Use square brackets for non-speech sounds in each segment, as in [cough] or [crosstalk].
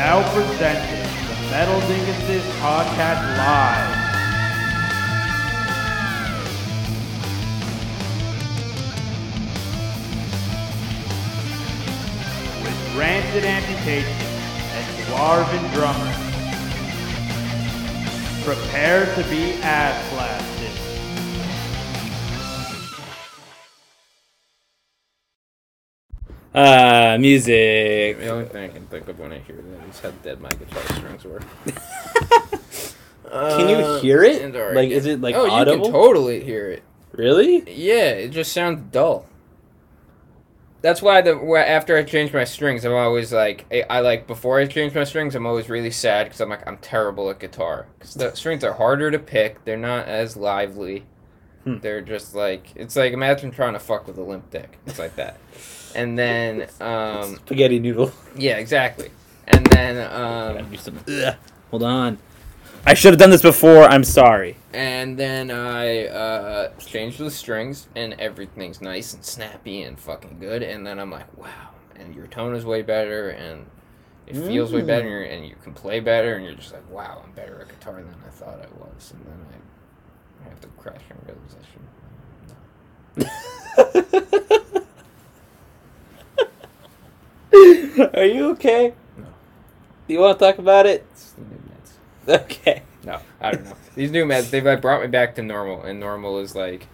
now presenting the Metal Dinguses Podcast Live. With Rancid Amputation and Dwarven Drummer. Prepare to be ass blasted. Uh, music. The only thing I can think of when I hear that is how dead my guitar strings were. Can you hear it? alright. Like, is it like oh, audible? you can totally hear it. really? Yeah, it just sounds dull. That's why the after I change my strings, I'm always like I, I like before I change my strings, I'm always really sad because I'm like I'm terrible at guitar because the strings are harder to pick. They're not as lively. Hmm. They're just like it's like imagine trying to fuck with a limp dick. It's like that. [laughs] And then um Spaghetti noodle. yeah exactly. And then um do some- Ugh. Hold on. I should have done this before. I'm sorry. And then I uh, changed the strings, and everything's nice and snappy and fucking good. And then I'm like, wow, and your tone is way better, and it feels way better, and you can play better, and you're just like, wow, I'm better at guitar than I thought I was. And then I, I have the crashing realization. [laughs] [laughs] [laughs] Are you okay? No. Do you want to talk about it? It's the new meds. Okay. No, I don't know. These new meds, they've like, brought me back to normal, and normal is like,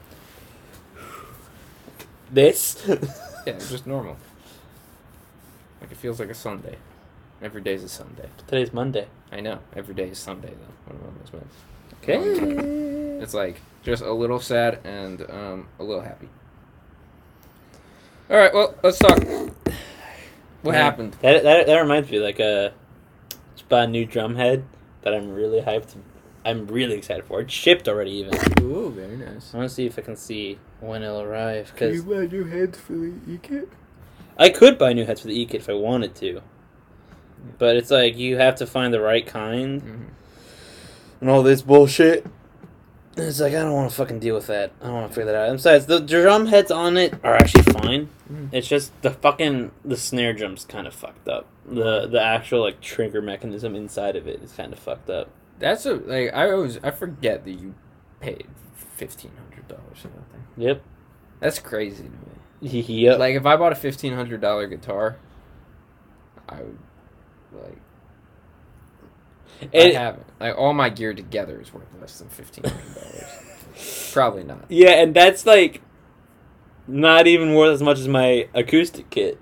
This? yeah, it's just normal. Like it feels like a Sunday. Every day's a Sunday. Today's Monday. I know. Every day is Sunday though. When I'm those meds. Okay. It's like just a little sad and um, a little happy. All right. Well, let's talk. What Yeah. happened? That, that, that reminds me, like, uh, just bought a new drum head that I'm really hyped. I'm really excited for. It shipped already, even. Ooh, very nice. I want to see if I can see when it'll arrive. Because you buy new heads for the e-kit? I could buy new heads for the E-Kit if I wanted to. But it's like, you have to find the right kind. Mm-hmm. and all this bullshit. It's like I don't want to fucking deal with that. I don't want to figure that out. And besides, the drum heads on it are actually fine. Mm. It's just the fucking the snare drum's kind of fucked up. The the actual like trigger mechanism inside of it is kind of fucked up. That's a like I always I forget that you paid fifteen hundred dollars for that thing. Yep. That's crazy to me. yep. Like if I bought a fifteen hundred dollar guitar, I would like. It- I haven't. Like all my gear together is worth less than fifteen hundred dollars. [laughs] Probably not. yeah, and that's like not even worth as much as my acoustic kit.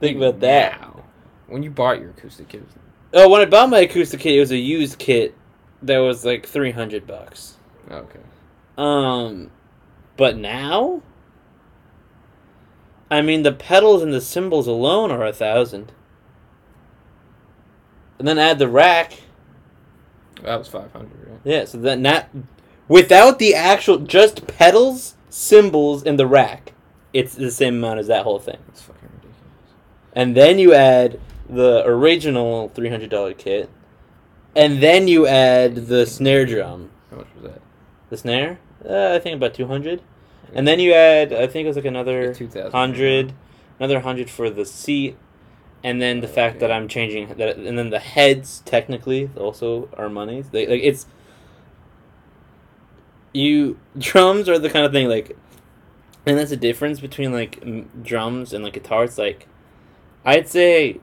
Think about that. Now, when you bought your acoustic kit, Oh, when I bought my acoustic kit, it was a used kit that was like three hundred bucks. okay. Um, but now, I mean, the pedals and the cymbals alone are a thousand, and then add the rack. That was five hundred, right? Yeah, so then that without the actual just pedals, cymbals, in the rack, it's the same amount as that whole thing. That's fucking ridiculous. And then you add the original three hundred dollar kit, and then you add the snare drum. How much was that? The snare, uh, I think about two hundred. And then you add, I think it was like another Two thousand hundred, another hundred for the seat, and then the fact Okay. that I'm changing that, and then the heads technically also are monies. They, like it's you drums are the kind of thing like, and that's the difference between like m- drums and like guitars. Like, I'd say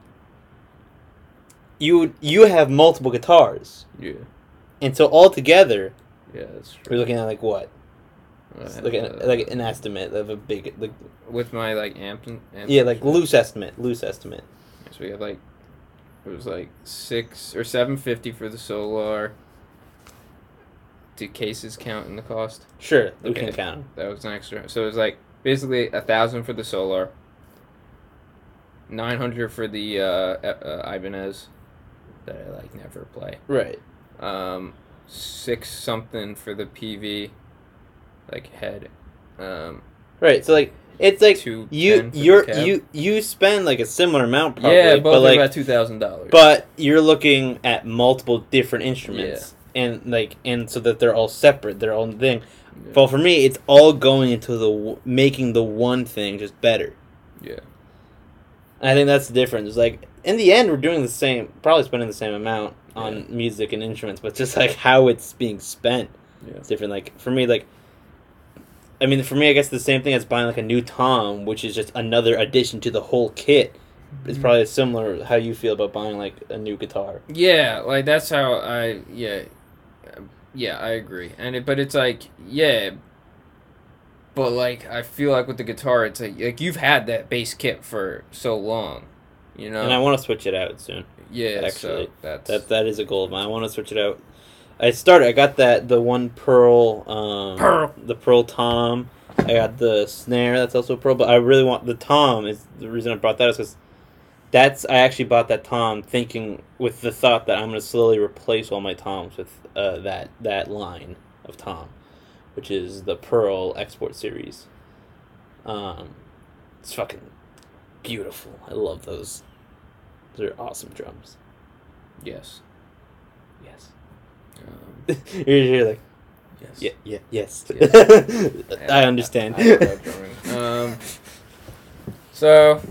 you you have multiple guitars, Yeah, and so altogether yeah, that's true. we're looking at like what, like an, uh, like an estimate of a big like with my like amp and amp Yeah, like loose estimate, loose estimate. So we have like it was like six or seven fifty for the solar. Do cases count in the cost? Sure, we Okay. can count. That was an extra. So it was like basically a thousand for the solar. Nine hundred for the uh, uh, Ibanez, that I like never play. Right. Um, six something for the Peavey, like head. Um, Right. So like it's like you ten for the you're you you spend like a similar amount probably, yeah, both but like about two thousand dollars. but you're looking at multiple different instruments. And like, and so that they're all separate, their own thing. Well, for me, it's all going into the w- making the one thing just better. yeah, And I think that's the difference. It's like in the end, we're doing the same, probably spending the same amount on Yeah. music and instruments, but just like how it's being spent Yeah. is different. Like for me, like I mean, for me, I guess the same thing as buying like a new tom, which is just another addition to the whole kit. It's mm-hmm. probably similar how you feel about buying like a new guitar. Yeah, like that's how I yeah, yeah I agree. And it, but it's like yeah, but like I feel like with the guitar, it's like like you've had that bass kit for so long, you know. And I want to switch it out soon. yeah, actually, so that's That that is a goal of mine. I want to switch it out. I started. I got that the one pearl, um, Pearl. the pearl tom. I got the snare. That's also pearl. But I really want the tom. Is the reason I brought that is because that's I actually bought that tom thinking with the thought that I'm going to slowly replace all my toms with uh, that that line of tom, which is the pearl export series. Um, it's fucking beautiful. I love those. They're awesome drums. yes. Yes. Um, [laughs] you're, you're like, yes. yeah, yeah, yes. [laughs] Yeah. I understand. I drumming. um, so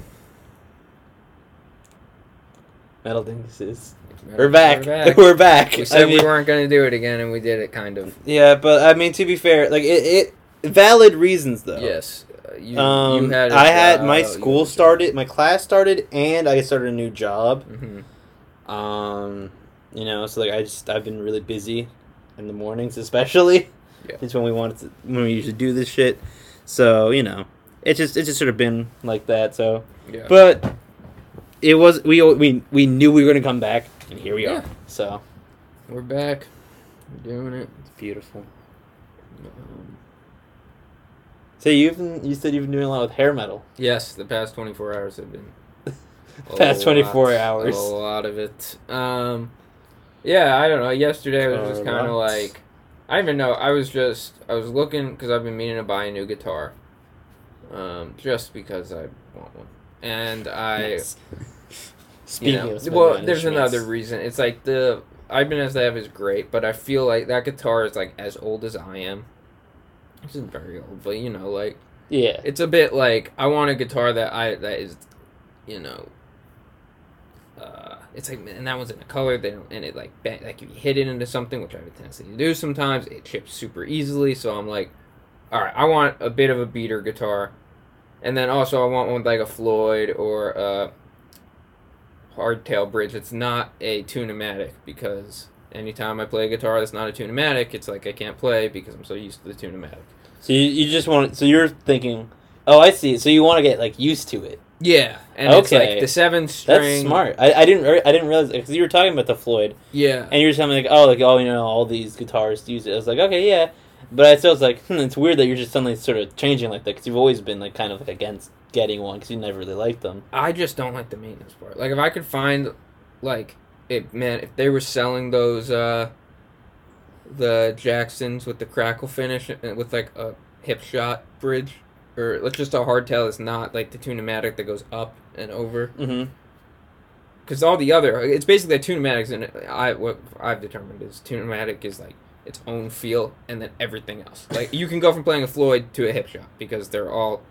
Metal Dinguses. We're [laughs] back. We're back. We said I mean, we weren't going to do it again, and we did it kind of. Yeah, but I mean, to be fair, like it, it valid reasons though. Yes. Uh, you, Um, you had a I had my job, school started, my class started, and I started a new job. Mhm. Um, you know, so like I just I've been really busy in the mornings, especially. Yeah. It's when we wanted to when we usually do this shit. So you know, it's just it's just sort of been like that. So, Yeah. but it was we we we knew we were gonna come back, and here we Yeah. are. So We're back. We're doing it. it's beautiful. Um, So you've been, you said you've been doing a lot with hair metal. yes, the past 24 hours have been. [laughs] Past 24 hours. A lot of it. Um, yeah, I don't know. Yesterday was just Uh, kind of like. I don't even know. I was just. I was looking because I've been meaning to buy a new guitar. Um, just because I want one. And I. Nice. [laughs] you know, of well, there's another reason. It's like the Ibanez they have is great, but I feel like that guitar is like as old as I am. This isn't very old, but you know, like Yeah. it's a bit like I want a guitar that I that is, you know. Uh, it's like and that one's in a color they don't and it like bang, like if you hit it into something which I have a tendency to do sometimes it chips super easily so I'm like, all right I want a bit of a beater guitar, and then also I want one with like a Floyd or a hardtail bridge. It's not a tunematic because anytime I play a guitar that's not a tunematic, it's like I can't play because I'm so used to the tunematic. So you, you just want so you're thinking, oh I see. So you want to get like used to it. Yeah, and it's Okay. like the seven string. That's smart. I, I didn't I didn't realize because you were talking about the Floyd Yeah, and you were telling me like oh like oh you know all these guitarists use it. I was like okay yeah, but I still was like hmm, it's weird that you're just suddenly sort of changing like that because you've always been like kind of like against getting one because you never really liked them. I just don't like the maintenance part. Like if I could find, like, it man, if they were selling those, uh, the Jacksons with the crackle finish and with like a Hipshot bridge, or like just a hardtail that's not like the tunematic that goes up and over. Mm-hmm. because all the other it's basically a tunematics and I what I've determined is tunematic is like its own feel and then everything else. Like you can go from playing a Floyd to a Hipshot because they're all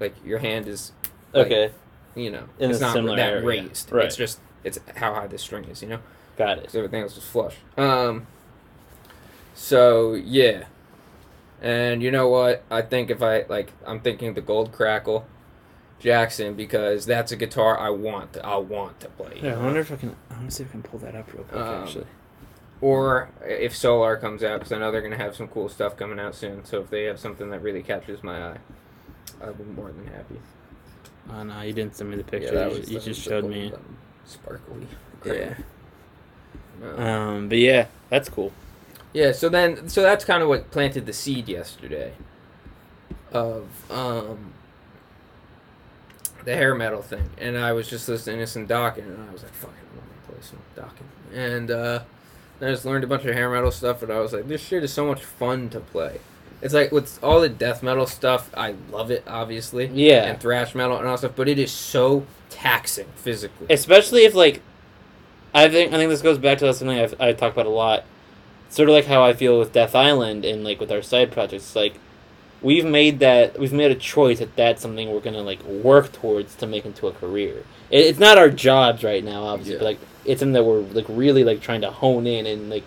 like your hand is Like, Okay, you know In it's not that area. raised. Right. It's just it's how high the string is, you know, got it. because everything else is flush. Um. So yeah, and you know what? I think if I like, I'm thinking the Gold Crackle. Jackson because that's a guitar I want. To, I want to play. Yeah, I wonder if I can. I want to see if I can pull that up real quick. Um, actually, or if Solar comes out, because I know they're going to have some cool stuff coming out soon. So if they have something that really catches my eye, Be more than happy. oh no, you didn't send me the picture. that you was- you just showed me. sparkly. Yeah. [laughs] No. Um, but yeah, that's cool. Yeah, so then so that's kind of what planted the seed yesterday of um the hair metal thing. And I was just listening to some and I was like, fucking I'm to play some Dokken. And uh then I just learned a bunch of hair metal stuff and I was like, this shit is so much fun to play. It's like with all the death metal stuff, I love it obviously. Yeah. And thrash metal and all stuff, but it is so taxing physically. especially if like I think I think this goes back to something I've I talked about a lot. Sort of like how I feel with Death Island and like with our side projects. Like we've made that we've made a choice that that's something we're gonna like work towards to make into a career. It, it's not our jobs right now, obviously, Yeah. but like it's something that we're like really like trying to hone in and like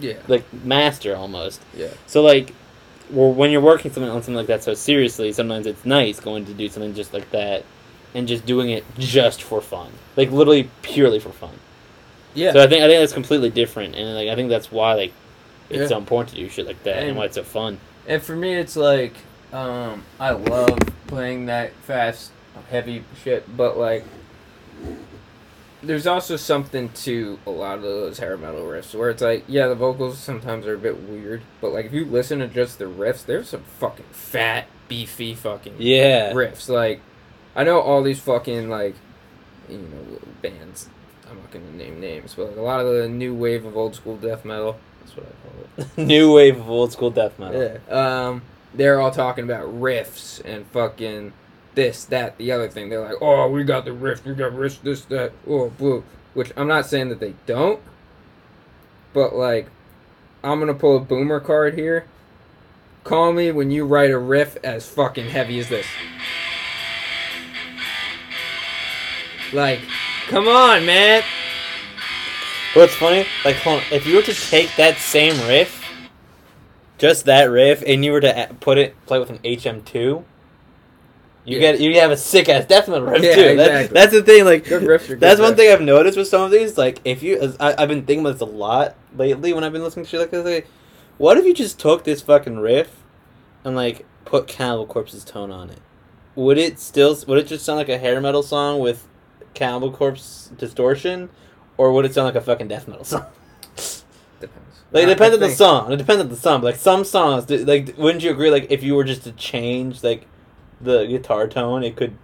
Yeah. like master almost. Yeah. So like, well, when you're working something on something like that so seriously, sometimes it's nice going to do something just like that, and just doing it just for fun, like literally purely for fun. Yeah. So I think I think that's completely different, and like I think that's why like it's Yeah. so important to do shit like that, and, And- why it's so fun. And for me, it's like um, I love playing that fast, heavy shit, but like there's also something to a lot of those hair metal riffs where it's like, yeah, the vocals sometimes are a bit weird, but like if you listen to just the riffs, there's some fucking fat, beefy fucking Yeah. riffs. Like I know all these fucking like you know bands. I'm not gonna name names, but like a lot of the new wave of old school death metal. That's what I call it. [laughs] New wave of old school death metal. Yeah. Um, they're all talking about riffs and fucking this, that, the other thing. They're like, oh, we got the riff, we got riffs, this, that, oh, blue. Which I'm not saying that they don't, but like, I'm gonna pull a boomer card here. Call me when you write a riff as fucking heavy as this. Like, come on, man. What's funny? Like, hold on, if you were to take that same riff, just that riff, and you were to put it play with an HM2, you Yeah. get you have a sick ass death metal riff Yeah, too. That- exactly. that's the thing. Like, riffs are good that's one riffs. thing I've noticed with some of these. Like, if you, as I, I've been thinking about this a lot lately when I've been listening to shit like this. Like, what if you just took this fucking riff and like put Cannibal Corpse's tone on it? Would it still? Would it just sound like a hair metal song with Cannibal Corpse distortion, or would it sound like a fucking death metal [laughs] song? Depends. Like, it depends I on the song. It depends on the song. But, like some songs, like wouldn't you agree? Like if you were just to change like the guitar tone, it could,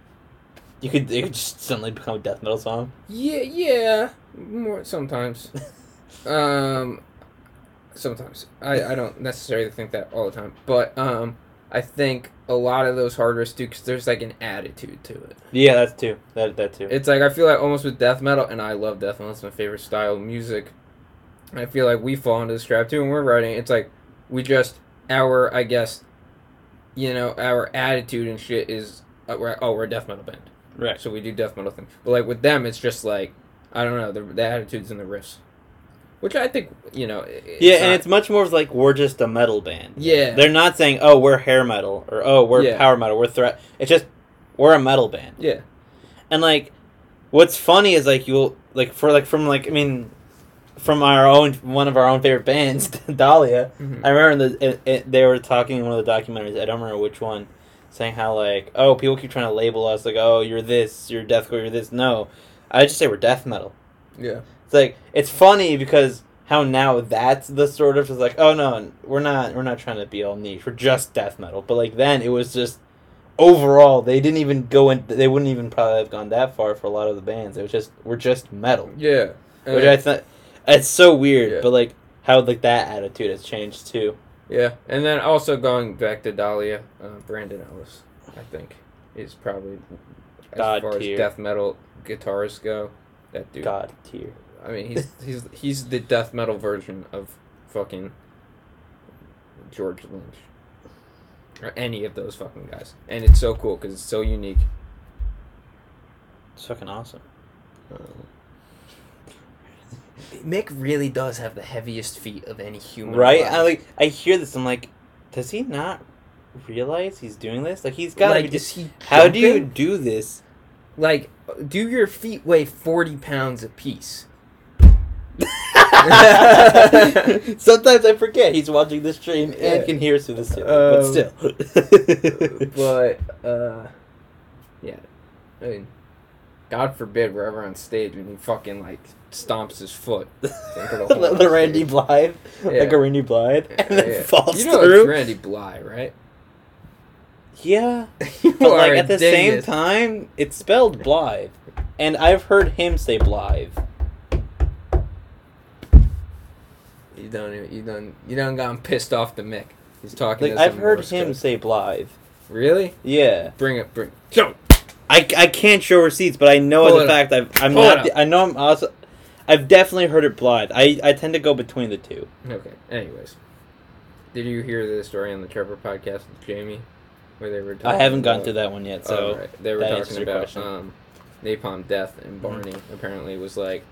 you could, it could just suddenly become a death metal song. Yeah, yeah, more sometimes. [laughs] um, sometimes I I don't necessarily think that all the time, but um, I think a lot of those hard riffs do because there's like an attitude to it. Yeah, that's too. That that too. It's like I feel like almost with death metal, and I love death metal. It's my favorite style of music. I feel like we fall into this trap too when we're writing. It's like we just our I guess, you know, our attitude and shit is uh, we're, oh we're a death metal band. right. So we do death metal thing. But like with them, it's just like I don't know the, the attitudes and the riffs, which I think you know. Yeah, and not- it's much more of like we're just a metal band. yeah, They're not saying, "Oh, we're hair metal" or "Oh, we're Yeah. power metal." We're threat. It's just we're a metal band. yeah, And like, what's funny is like you'll like for like from like I mean, from our own one of our own favorite bands, [laughs] Dahlia. Mhm. I remember the it, it, they were talking in one of the documentaries. I don't remember which one, saying how like oh people keep trying to label us like oh you're this you're deathcore you're this no, I just say we're death metal. yeah, It's like it's funny because how now that's the sort of just like oh no we're not we're not trying to be all niche we're just death metal but like then it was just overall they didn't even go in they wouldn't even probably have gone that far for a lot of the bands it was just we're just metal yeah. which And- I thought it's so weird Yeah. but like how like that attitude has changed too yeah, and then also going back to Dahlia, uh, Brandon Ellis, I think, is probably as God far tier. as death metal guitarists go. That dude. god tier I mean, he's he's he's the death metal version of fucking George Lynch or any of those fucking guys, and it's so cool because it's so unique. it's fucking awesome Mick really does have the heaviest feet of any human. right alive. I like I hear this I'm like does he not realize he's doing this like he's got to like, be is he? how do you do this like? Do your feet weigh forty pounds apiece? [laughs] Sometimes I forget he's watching this stream Yeah. and can hear us through the stream, Um, but still. [laughs] but uh, yeah, I mean, God forbid we're ever on stage and he fucking like stomps his foot. [laughs] The the, Randy. Blythe, like a Randy Blythe, and then Yeah. falls you know through. It's Randy Bly, right? yeah, [laughs] but like at the same time, it's spelled Blythe, and I've heard him say Blythe. You don't. even- You don't. You don't gotten pissed off the Mick. He's talking. Like I've heard him code. say Blythe. Really? Yeah, Bring it. Bring. Show. I, I can't show receipts, but I know Pull as a fact I've I'm Pull not. I know I'm also I've definitely heard it Blythe. I I tend to go between the two. Okay. Anyways, Did you hear the story on the Trevor podcast with Jamie, where they were? Talking I haven't gotten about- to that one yet, Oh, so right. they were talking about. Mm-hmm. um, Napalm Death and Barney. Apparently, was like,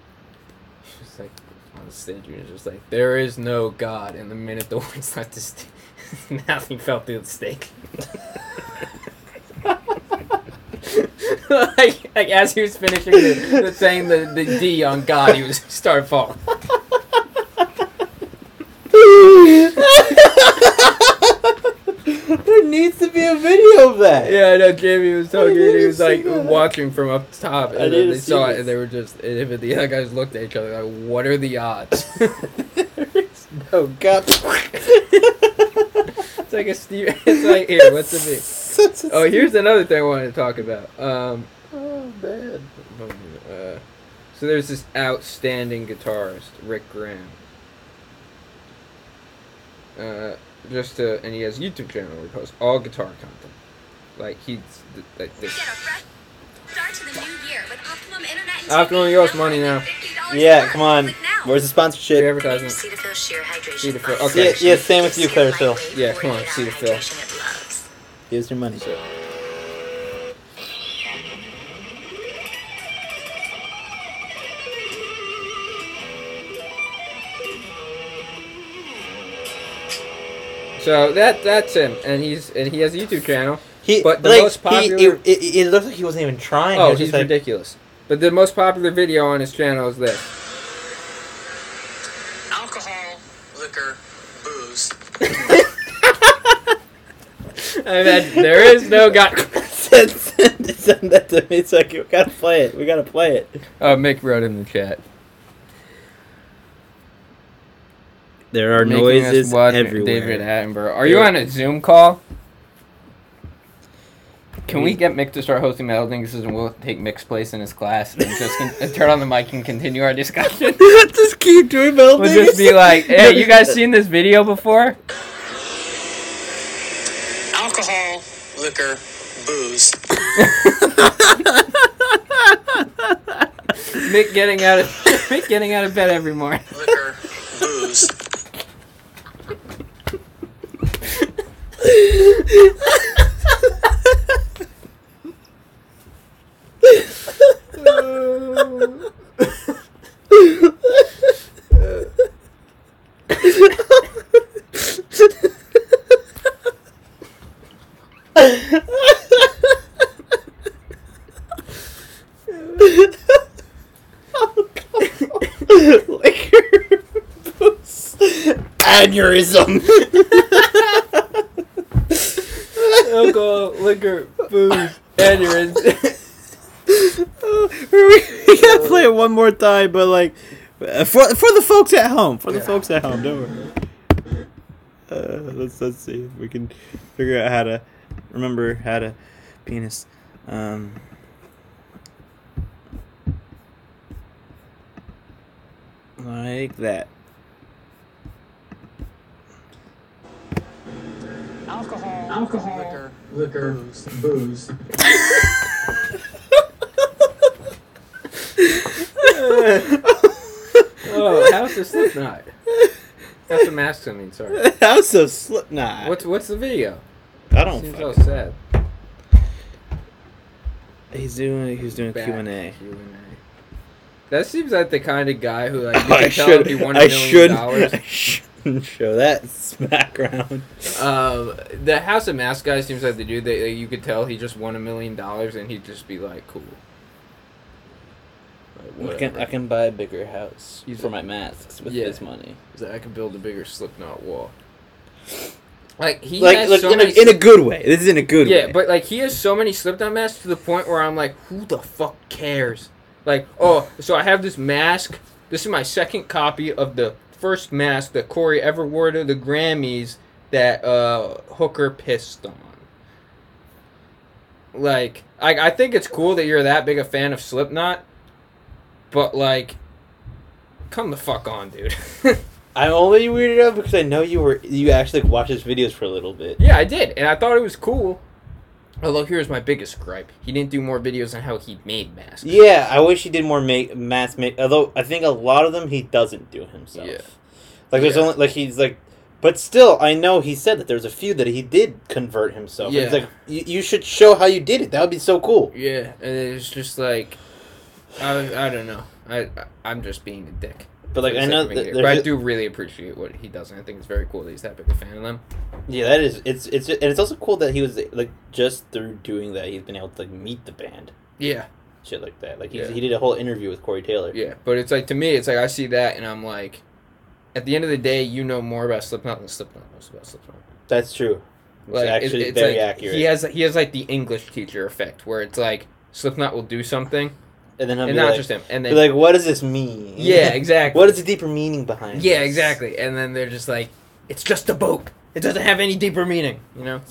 [laughs] just like on the stage, he was just like, "There is no God." And the minute the words [laughs] left the stage, [laughs] nothing fell through the stake. Like, like as he was finishing the, the saying the, the D on God, he was start falling. there needs to be a video of that. Yeah, I know. Jamie was talking. He was like that. watching from up top, and then they saw it, and they were just. And and the other guys looked at each other like, "What are the odds?" [laughs] [laughs] oh God. [laughs] it's like a Steve. It's like here. What's the big? [laughs] Oh, here's another thing I wanted to talk about. Um, Oh man. uh, so there's this outstanding guitarist, Rick Graham. Uh, just to, and he has a YouTube channel where he posts all guitar content. Like he's th- like this. a fresh start to the new year with Optimum Internet and Optimum, TV. give us money now. Yeah, come on. Where's the Free sponsorship? advertisement. Cetaphil Sheer Hydration Cetaphil, okay. Yeah, yeah, same with you, Claire Phil. Yeah, come on, 48 hour Cetaphil. Hydration it. Here's your money. So that that's him, and he's and he has a YouTube channel. He, But the like, most He, it, it, it looks like he wasn't even trying. Oh, he's just like, ridiculous. But the most popular video on his channel is this. alcohol, liquor, booze. I mean, there is no God. [laughs] send, send, send that to me so I we gotta play it. We gotta play it. Uh, Mick wrote in the chat. There are Making us noises watch everywhere. David Attenborough. Are you on a Zoom call? Can we get Mick to start hosting Metal Dinguses and we'll take Mick's place in his class and just con- and turn on the mic and continue our discussion? [laughs] just keep doing metal We'll just be like, hey, you [laughs] guys seen this video before? Alcohol, liquor, booze. [laughs] Mick getting out of [laughs] Mick getting out of bed every morning. Liquor, booze. [laughs] Liquor. booze, Aneurysm. Alcohol, liquor, booze, you're [laughs] we gotta play it one more time, but like for for the folks at home. For the folks at home, don't worry. Uh, let's let's see if we can figure out how to remember how to penis. Um, like that. Alcohol, alcohol, liquor, liquor, booze, booze. [laughs] oh, House of Slipknot. House of Masks, I mean, sorry. [laughs] House of Slipknot. What's what's the video? I don't. Seems so sad. He's doing. He's doing Q and A. Q&A. That seems like the kind of guy who like [laughs] you I can tell if should. he won a I million [laughs] dollars. I shouldn't show that background. Um, the House of Mask guy seems like the dude that like, you could tell he just won a million dollars and he'd just be like, cool. Like, I can. I can buy a bigger house He's for a- my masks with Yeah. this money. He's like, I can build a bigger Slipknot wall. Like he like, has like so in, a, in a good way. This is in a good yeah, way. Yeah, but like he has so many Slipknot masks to the point where I'm like, who the fuck cares? Like, oh, so I have this mask. This is my second copy of the first mask that Corey ever wore to the Grammys that uh, Hooker pissed on. Like, I I think it's cool that you're that big a fan of Slipknot, but like, come the fuck on, dude. [laughs] I'm only weirded out because I know you were you actually watched his videos for a little bit. Yeah, I did, and I thought it was cool. Although here's my biggest gripe: he didn't do more videos on how he made masks. Yeah, I wish he did more make mask make. Although I think a lot of them he doesn't do himself. Yeah. Like there's Yeah. only like he's like But still, I know he said that there's a few that he did convert himself. It's Yeah. like you, you should show how you did it. That would be so cool. Yeah, and it's just like, I, I don't know. I, I I'm just being a dick. But like I know, of being a that dick. but I do really appreciate what he does, and I think it's very cool that he's that big a fan of them. yeah, that is it's it's and it's also cool that he was like just through doing that he's been able to like meet the band, Yeah, shit like that. Like he's, Yeah. he did a whole interview with Corey Taylor. yeah. But it's like to me, it's like I see that, and I'm like, at the end of the day, you know more about Slipknot than Slipknot knows about Slipknot. That's true. It's Like it- actually it's very like, accurate. He has he has like the English teacher effect, where it's like Slipknot will do something, and then he'll and not like, just him, and then like, what does this mean? yeah, exactly. what is the deeper meaning behind? It? Yeah, this? exactly. And then they're just like, it's just a boat. It doesn't have any deeper meaning, you know?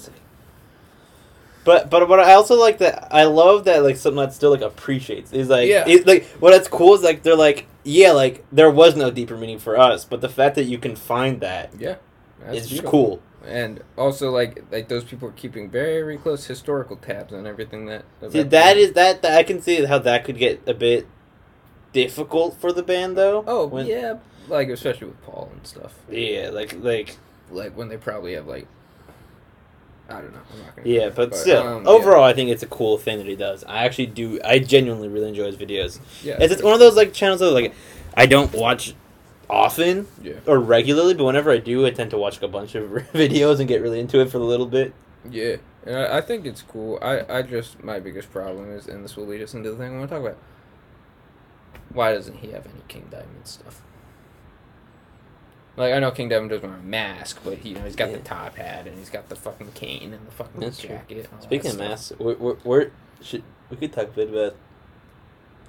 But but what I also like that I love that like something that still like appreciates is like Yeah. it, like what's cool is like they're like yeah like there was no deeper meaning for us but the fact that you can find that Yeah. is beautiful. cool. And also, like, like those people are keeping very close historical tabs on everything that. See, that is that, that I can see how that could get a bit difficult for the band though. Oh when, yeah, like especially with Paul and stuff. yeah, like like Like when they probably have like, I don't know. I'm not gonna. yeah, but, But, still, um, overall, I think it's a cool thing that he does. I actually do. I genuinely really enjoy his videos. Yeah. It's, it's one of those like channels that like I don't watch often Yeah. or regularly, but whenever I do, I tend to watch like, a bunch of [laughs] videos and get really into it for a little bit. Yeah, and I, I think it's cool. I, I just my biggest problem is, and this will lead us into the thing I want to talk about. Why doesn't he have any King Diamond stuff? Like I know King Diamond doesn't wear a mask, but he, you know he's got Yeah. the top hat and he's got the fucking cane and the fucking That's jacket. Speaking of masks, we're, we're, we're should we could talk a bit about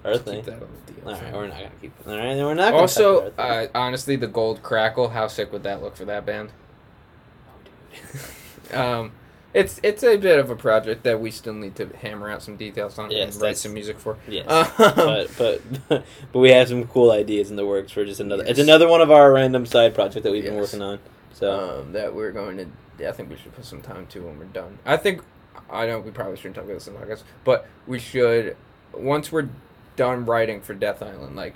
our stuff. thing. Keep that on the deal. All right, we're not gonna keep. All right, we're not. Gonna Also, talk about our uh, honestly, the gold crackle. How sick would that look for that band? thing. [laughs] Um, it's it's a bit of a project that we still need to hammer out some details on Yes, and write some music for. yes, Um, but but [laughs] but we have some cool ideas in the works for just another. It's another one of our random side project that we've been working on. So um, that we're going to. Yeah, I think we should put some time to when we're done. I think I know we probably shouldn't talk about this in August, but we should once we're done writing for Death Island, like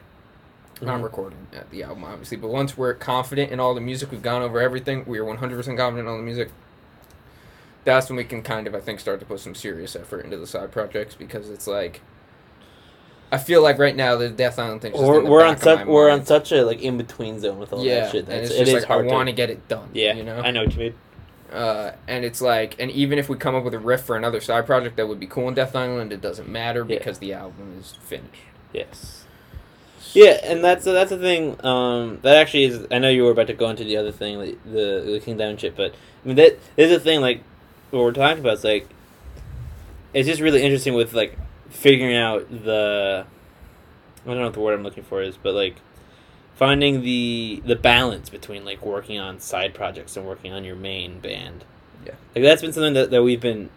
not Mhm. recording at the album obviously, but once we're confident in all the music, we've gone over everything. We are one hundred percent confident in all the music. That's when we can kind of, I think, start to put some serious effort into the side projects because it's like. I feel like right now the Death Island thing. we're, we're on such we're on such a like in between zone with all yeah, that shit. and That's, it's it just is like I hard want to. to get it done. Yeah, you know. I know what you mean. Uh, and it's like, and even if we come up with a riff for another side project that would be cool in Death Island, it doesn't matter Yeah. because the album is finished. Yes. Yeah, and that's that's the thing. Um, that actually is. I know you were about to go into the other thing, like the the King Diamond shit, but I mean that is the thing. Like what we're talking about is like, it's just really interesting with like figuring out the. I don't know what the word I'm looking for is, but like finding the the balance between like working on side projects and working on your main band. Yeah. like that's been something that, that we've been,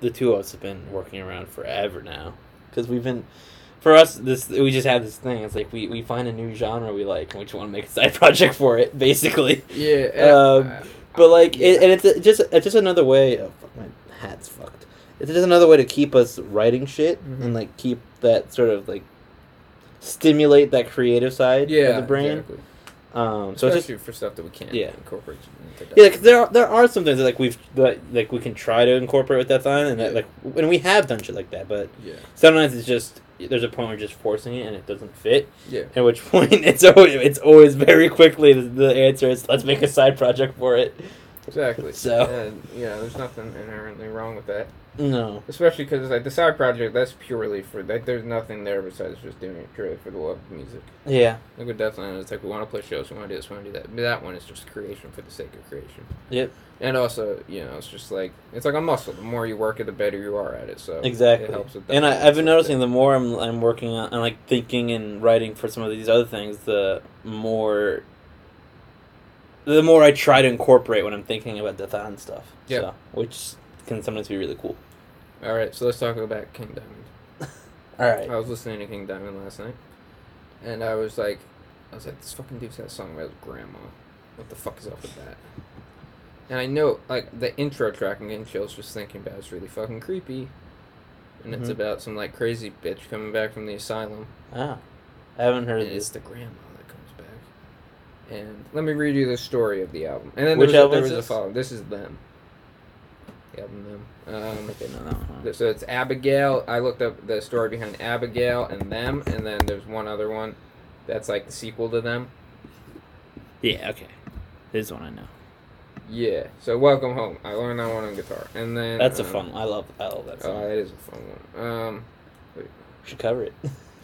the two of us have been working around forever now, because we've been for us, this we just have this thing. It's like we, we find a new genre we like, and we just want to make a side [laughs] project for it, basically. Yeah, Um, But like, it, and it's a- just it's just another way. Oh, fuck, my hat's fucked. It's just another way to keep us writing shit Mhm. and like keep that sort of like stimulate that creative side yeah, of the brain. exactly. Um, so especially just for stuff that we can't Yeah. incorporate. Yeah, 'cause there are, there are some things that like we've that, like we can try to incorporate with Death Island, and that Yeah. like and we have done shit like that, but yeah, sometimes it's just there's a point where you're just forcing it and it doesn't fit. yeah, At which [laughs] point it's always it's always very quickly the, the answer is let's make a side project for it. Exactly. So- and you know, there's nothing inherently wrong with that. No. Especially because like the side project, that's purely for like. There's nothing there besides just doing it purely for the love of music. Yeah. Like with Death Island, it's like we want to play shows, we want to do this, we want to do that. But that one is just creation for the sake of creation. Yep. And also, you know, it's just like it's like a muscle. The more you work it, the better you are at it. So Exactly. it helps with that. And I, I've been noticing the more I'm I'm working on and like thinking and writing for some of these other things, the more the more I try to incorporate when I'm thinking about Death Island stuff. Yeah. So, which can sometimes be really cool. All right, so let's talk about King Diamond. [laughs] All right. I was listening to King Diamond last night, and I was like, I was like, this fucking dude's got a song about his grandma. What the fuck is up with that? And I know, like, the intro track I'm getting chills just thinking about it's really fucking creepy. And it's Mhm. about some, like, crazy bitch coming back from the asylum. Ah. I haven't heard And of it's the grandma that comes back. And let me read you the story of the album. And then Which there was, album a, there was a this? follow. This is them. The album them. Um, Okay, no, no, no. so it's Abigail. I looked up the story behind Abigail and them, and then there's one other one that's like the sequel to them. Yeah, okay. This one I know. Yeah. So welcome home. I learned that one on guitar, and then That's a um, fun. I love. I love that Oh, song. it is a fun one. Um, We should cover it.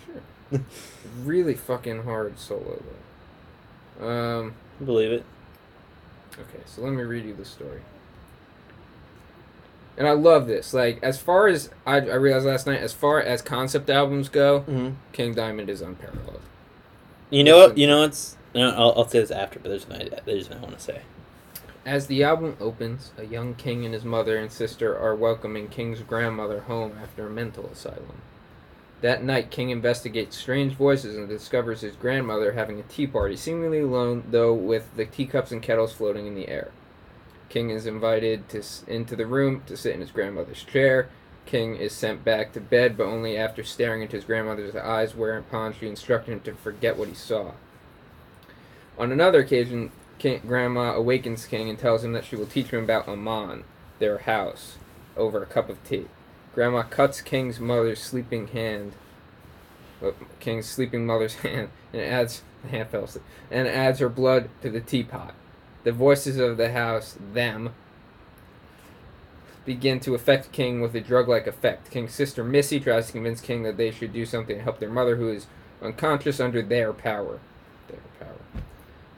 sure. really fucking hard solo though. Um. Believe it. Okay, so let me read you the story. And I love this. Like, as far as I, I realized last night, as far as concept albums go, Mm-hmm. King Diamond is unparalleled. You know what? You know what's. No, I'll, I'll say this after, but there's an there's something I want to say. As the album opens, a young king and his mother and sister are welcoming King's grandmother home after a mental asylum. That night, King investigates strange voices and discovers his grandmother having a tea party, seemingly alone, though with the teacups and kettles floating in the air. King is invited to into the room to sit in his grandmother's chair. King is sent back to bed, but only after staring into his grandmother's eyes, whereupon she instructed him to forget what he saw. On another occasion, King, Grandma awakens King and tells him that she will teach him about Amon, their house, over a cup of tea. Grandma cuts King's mother's sleeping hand, uh, King's sleeping mother's [laughs] hand, and adds the hand fell asleep, and adds her blood to the teapot. The voices of the house, them, begin to affect King with a drug-like effect. King's sister Missy tries to convince King that they should do something to help their mother, who is unconscious under their power. Their power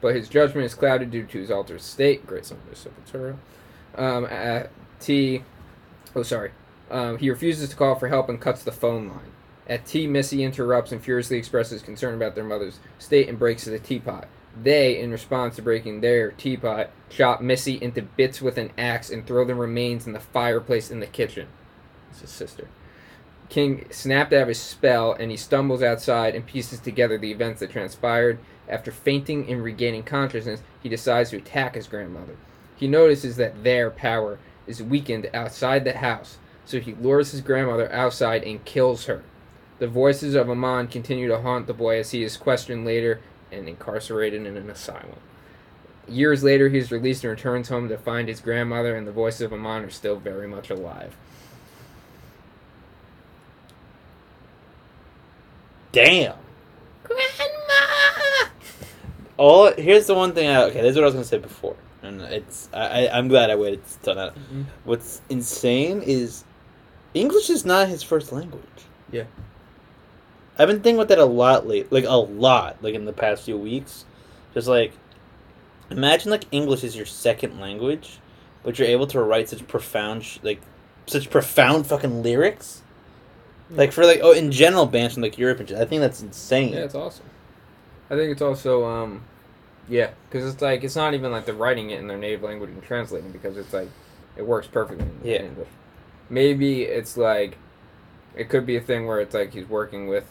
but his judgment is clouded due to his altered state. Great song Sepultura. Um, T, oh sorry, um, he refuses to call for help and cuts the phone line. At T, Missy interrupts and furiously expresses concern about their mother's state and breaks the teapot. They, in response to breaking their teapot, chop Missy into bits with an axe and throw the remains in the fireplace in the kitchen. It's his sister. King snapped out of his spell and he stumbles outside and pieces together the events that transpired. After fainting and regaining consciousness, he decides to attack his grandmother. He notices that their power is weakened outside the house, so he lures his grandmother outside and kills her. The voices of Amon continue to haunt the boy as he is questioned later and incarcerated in an asylum. Years later, he is released and returns home to find his grandmother and the voices of Amon are still very much alive. Damn. Grandma. All here's the one thing. I, okay, this is what I was gonna say before, and it's I, I I'm glad I waited to tell that. Mhm. What's insane is English is not his first language. Yeah. I've been thinking about that a lot late, like a lot, like in the past few weeks. Just like, imagine like English is your second language, but you're able to write such profound, sh- like, such profound fucking lyrics. Like for like oh in general bands from like Europe and. I think that's insane. Yeah, it's awesome. I think it's also, um, yeah, because it's like it's not even like they're writing it in their native language and translating because it's like it works perfectly in Yeah. English. Maybe it's like it could be a thing where it's like he's working with,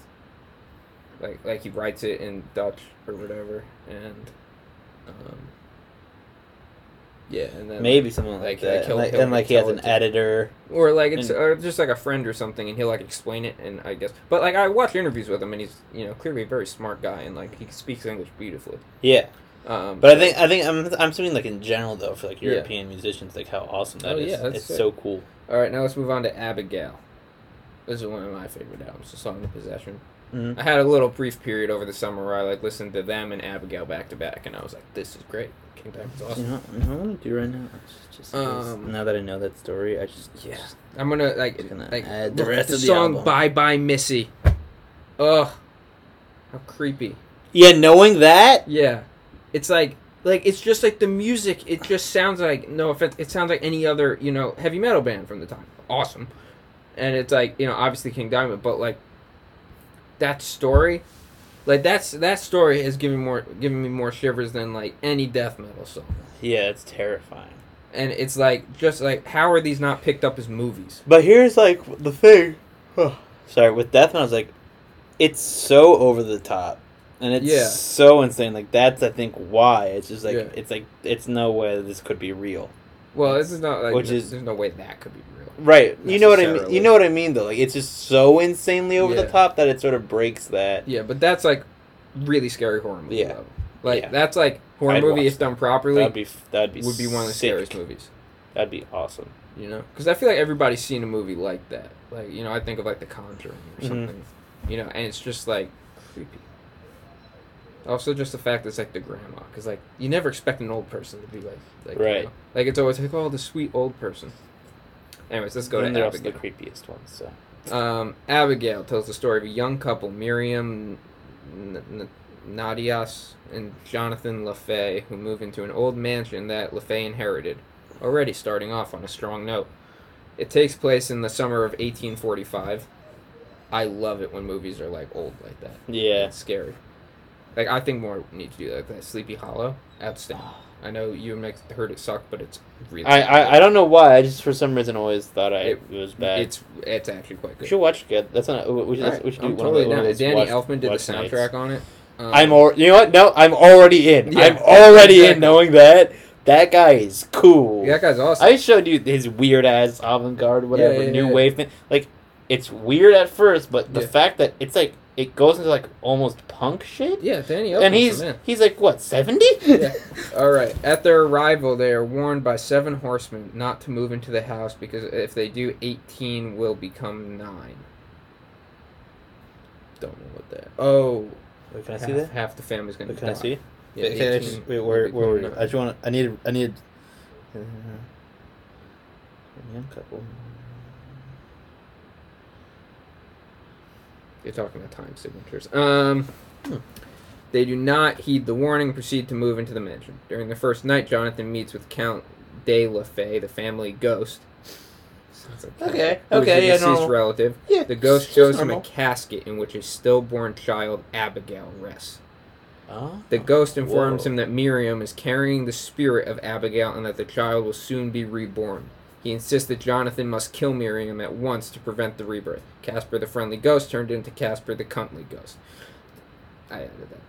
like like he writes it in Dutch or whatever, and um, yeah, and then Maybe something like, Like, that. like, he'll- and like, he'll and, like he has an to- editor. or like it's And- or just like a friend or something, and he'll like explain it, and I guess, but like I watch interviews with him, and he's you know clearly a very smart guy, and like he speaks English beautifully. Yeah, Um, but I think I think I'm I'm assuming like in general though for like Yeah. European musicians like how awesome that Oh, is. yeah, it's sick. so cool. All right, now let's move on to Abigail. This is one of my favorite albums, the Song of Possession. Mhm. I had a little brief period over the summer where I like listened to them and Abigail back to back, and I was like, "This is great. King Diamond's You awesome." know, you know what I'm gonna do right now? Just, Um, now that I know that story, I just Yeah, just- I'm gonna like gonna like add the rest of the song album. "Bye Bye Missy." Ugh, how creepy. yeah. Knowing that, Yeah, it's like like it's just like the music. It just sounds like no offense. It sounds like any other you know heavy metal band from the time. Awesome, and it's like you know obviously King Diamond, but like that story, like that's that story has given more given me more shivers than like any death metal song. yeah, it's terrifying. And it's like just like how are these not picked up as movies? But here's like the thing. Sorry, with Death Metal, I was like, it's so over the top, and it's Yeah. so insane. Like that's I think why it's just like Yeah. it's like it's no way this could be real. Well, this is not like Which there's, is- there's no way that could be real. Right. You know what I mean. You know what I mean though. Like it's just so insanely over Yeah. the top that it sort of breaks that. Yeah, but that's like really scary horror movie Yeah. level. Like that's like horror I'd movie if done properly That'd be that'd be would be one of the sick. scariest movies. That'd be awesome. You know, because I feel like everybody's seen a movie like that. Like you know, I think of like The Conjuring or Mhm. something. You know, and it's just like creepy. Also, just the fact that it's like the grandma, because like you never expect an old person to be like, like you Right. know? like it's always like, oh, the sweet old person. Anyways, let's go and to they're also the Abigail. creepiest ones. So Um, Abigail tells the story of a young couple, Miriam N- N- Natias and Jonathan La'Fey, who move into an old mansion that La'Fey inherited, already starting off on a strong note. It takes place in the summer of 1845. I love it when movies are like old like that. yeah, It's scary. Like I think more need to do that. That Sleepy Hollow, outstanding. [sighs] I know you Mike, heard it suck, but it's really. I, I I don't know why. I just for some reason always thought I It- it, was bad. It's it's actually quite we good. should watch it. Good. That's not. We should, Alright, we should I'm do one totally of, one down. of those Danny watch- Elfman did the watch nights. soundtrack on it. Um, I'm or you know what? No, I'm already in. Yeah, I'm already exactly. in knowing that that guy is cool. Yeah, That guy's awesome. I showed you his weird ass avant garde, whatever, yeah, new wave thing. Like, it's weird at first, but the fact that it's like it goes into like almost punk shit, yeah, Danny Elfman's and he's the he's like what seventy? Yeah. [laughs] All right. At their arrival, they are warned by seven horsemen not to move into the house because if they do, eighteen will become nine. Don't know what that. Oh, Wait, can I half, see that? half the family's gonna Wait, can die. I see? Yeah, Wait, can I 18 just- wait, where, where were you? I just want. I need. I need. Uh, young couple. You're talking about time signatures. Um, Hmm. they do not heed the warning and proceed to move into the mansion. During the first night, Jonathan meets with Count de La'Fey, the family ghost. Like Okay, okay, the yeah, deceased normal. relative. Yeah, The ghost shows him a casket in which a stillborn child, Abigail, rests. Oh. The ghost informs Whoa. him that Miriam is carrying the spirit of Abigail and that the child will soon be reborn. He insists that Jonathan must kill Miriam at once to prevent the rebirth. Casper the friendly ghost turned into Casper the cuntly ghost. I added that.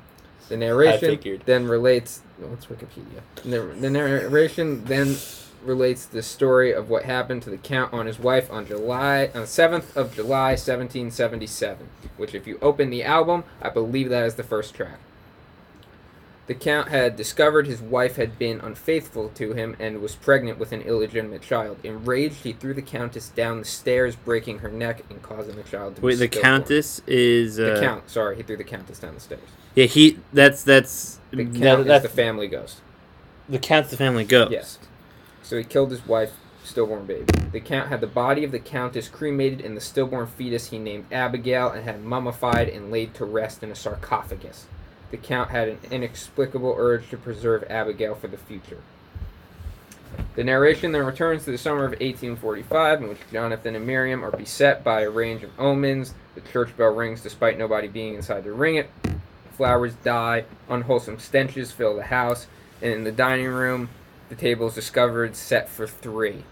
The narration then relates. Oh, it's Wikipedia. The, the narration then relates the story of what happened to the count on his wife on July on seventh of July, seventeen seventy seven. Which, if you open the album, I believe that is the first track. The Count had discovered his wife had been unfaithful to him and was pregnant with an illegitimate child. Enraged, he threw the Countess down the stairs, breaking her neck and causing the child to be Wait, the stillborn. Countess is uh, The Count, sorry, he threw the Countess down the stairs. Yeah, he. That's that's The that- Count that's is the family ghost. the Count's the family ghost. Yes. So he killed his wife, stillborn baby. The Count had the body of the Countess cremated and the stillborn fetus he named Abigail and had mummified and laid to rest in a sarcophagus. The Count had an inexplicable urge to preserve Abigail for the future. The narration then returns to the summer of 1845, in which Jonathan and Miriam are beset by a range of omens. The church bell rings despite nobody being inside to ring it. Flowers die, unwholesome stenches fill the house, and in the dining room, the table is discovered set for three.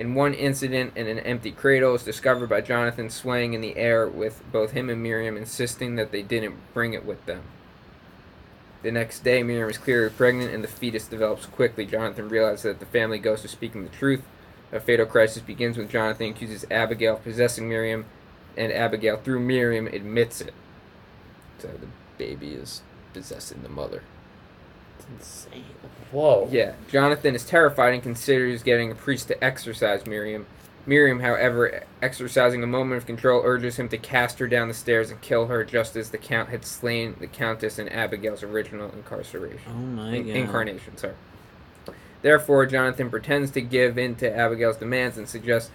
In one incident, an empty cradle is discovered by Jonathan swaying in the air, with both him and Miriam insisting that they didn't bring it with them. The next day, Miriam is clearly pregnant and the fetus develops quickly. Jonathan realizes that the family ghost is speaking the truth. A fatal crisis begins when Jonathan accuses Abigail of possessing Miriam, and Abigail, through Miriam, admits it. So the baby is possessing the mother. Insane. Whoa. Yeah, Jonathan is terrified and considers getting a priest to exorcise Miriam. Miriam, however, exercising a moment of control, urges him to cast her down the stairs and kill her, just as the Count had slain the Countess in Abigail's original incarceration. Oh my god. Incarnation, sorry. Therefore, Jonathan pretends to give in to Abigail's demands and suggests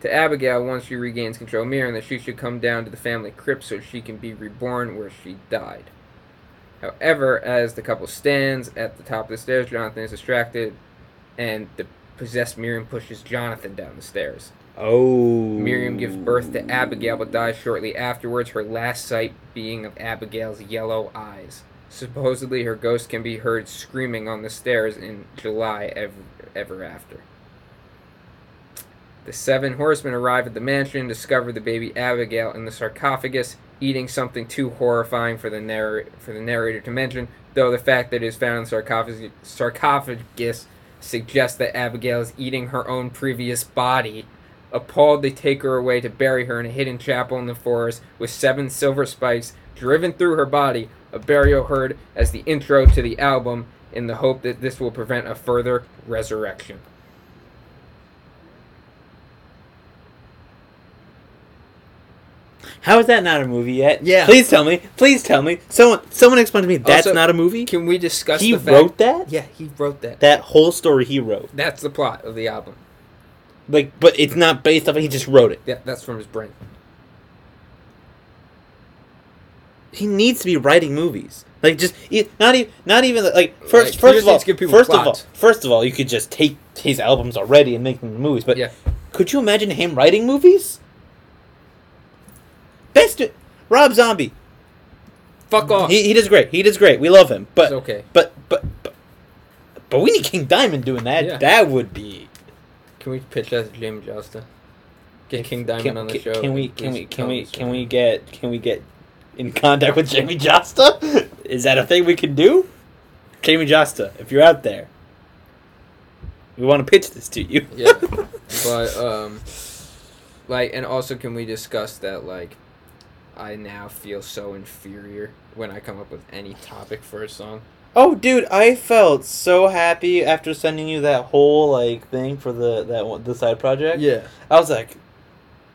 to Abigail, once she regains control of Miriam, that she should come down to the family crypt so she can be reborn where she died. However, as the couple stands at the top of the stairs, Jonathan is distracted, and the possessed Miriam pushes Jonathan down the stairs. Oh. Miriam gives birth to Abigail but dies shortly afterwards, her last sight being of Abigail's yellow eyes. Supposedly, her ghost can be heard screaming on the stairs in July ever, ever after. The seven horsemen arrive at the mansion and discover the baby Abigail in the sarcophagus, eating something too horrifying for the, narr- for the narrator to mention, though the fact that it is found in sarcophagus, sarcophagus suggests that Abigail is eating her own previous body. Appalled, they take her away to bury her in a hidden chapel in the forest with seven silver spikes driven through her body, a burial heard as the intro to the album in the hope that this will prevent a further resurrection. How is that not a movie yet? Yeah. Please tell me. Please tell me. Someone, someone explain to me. That's Also, not a movie. Can we discuss He the fact- wrote that. Yeah, he wrote that. That whole story he wrote. That's the plot of the album. Like, but it's not based off. He just wrote it. Yeah, that's from his brain. He needs to be writing movies. Like, just e- not even, not even like Like, first. he first just of all, needs to give people first of all, plots. first of all, you could just take his albums already and make them movies. But Yeah. could you imagine him writing movies? Best Rob Zombie. Fuck off. He, he does great. He does great. We love him. But It's okay. but but but but we need King Diamond doing that. Yeah. That would be. Can we pitch that to Jamey Jasta? Get King Diamond Can, on the can, show. can we and can please we can we can we get can we get in contact with Jamey Jasta? [laughs] Is that a thing we can do? Jamey Jasta, if you're out there, we want to pitch this to you. Yeah. [laughs] but um like and also can we discuss that like I now feel so inferior when I come up with any topic for a song. Oh, dude, I felt so happy after sending you that whole like thing for the that one, the side project. Yeah. I was like,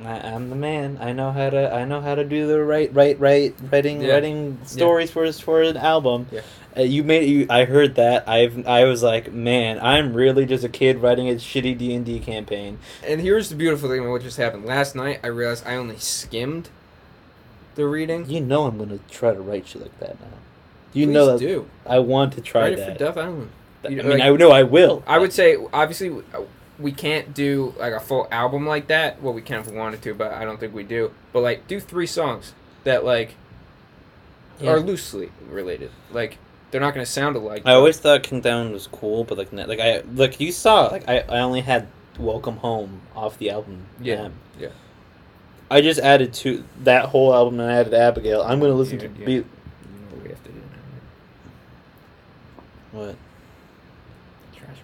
I, I'm the man. I know how to. I know how to do the right, right, right writing, Yeah. writing stories for for an album. Yeah. Uh, you made you. I heard that. I've. I was like, man, I'm really just a kid writing a shitty D and D campaign. And here's the beautiful thing about what just happened. Last night I realized I only skimmed the reading. You know, I'm gonna try to write shit like that now. You Please know that do. I want to try Write it that. for Death Island. I You know, mean, like- I know I will. I would say obviously uh, we can't do like a full album like that. Well, we can if we wanted to, but I don't think we do. But like do three songs that like Yeah. are loosely related. Like they're not to sound alike. I always thought King Down was cool, but like, like I like you saw, like I, I only had Welcome Home off the album. Yeah, Um, yeah. I just added to that whole album and I added Abigail. I'm gonna listen Yeah, to yeah. be You know what we have to do now. what Trash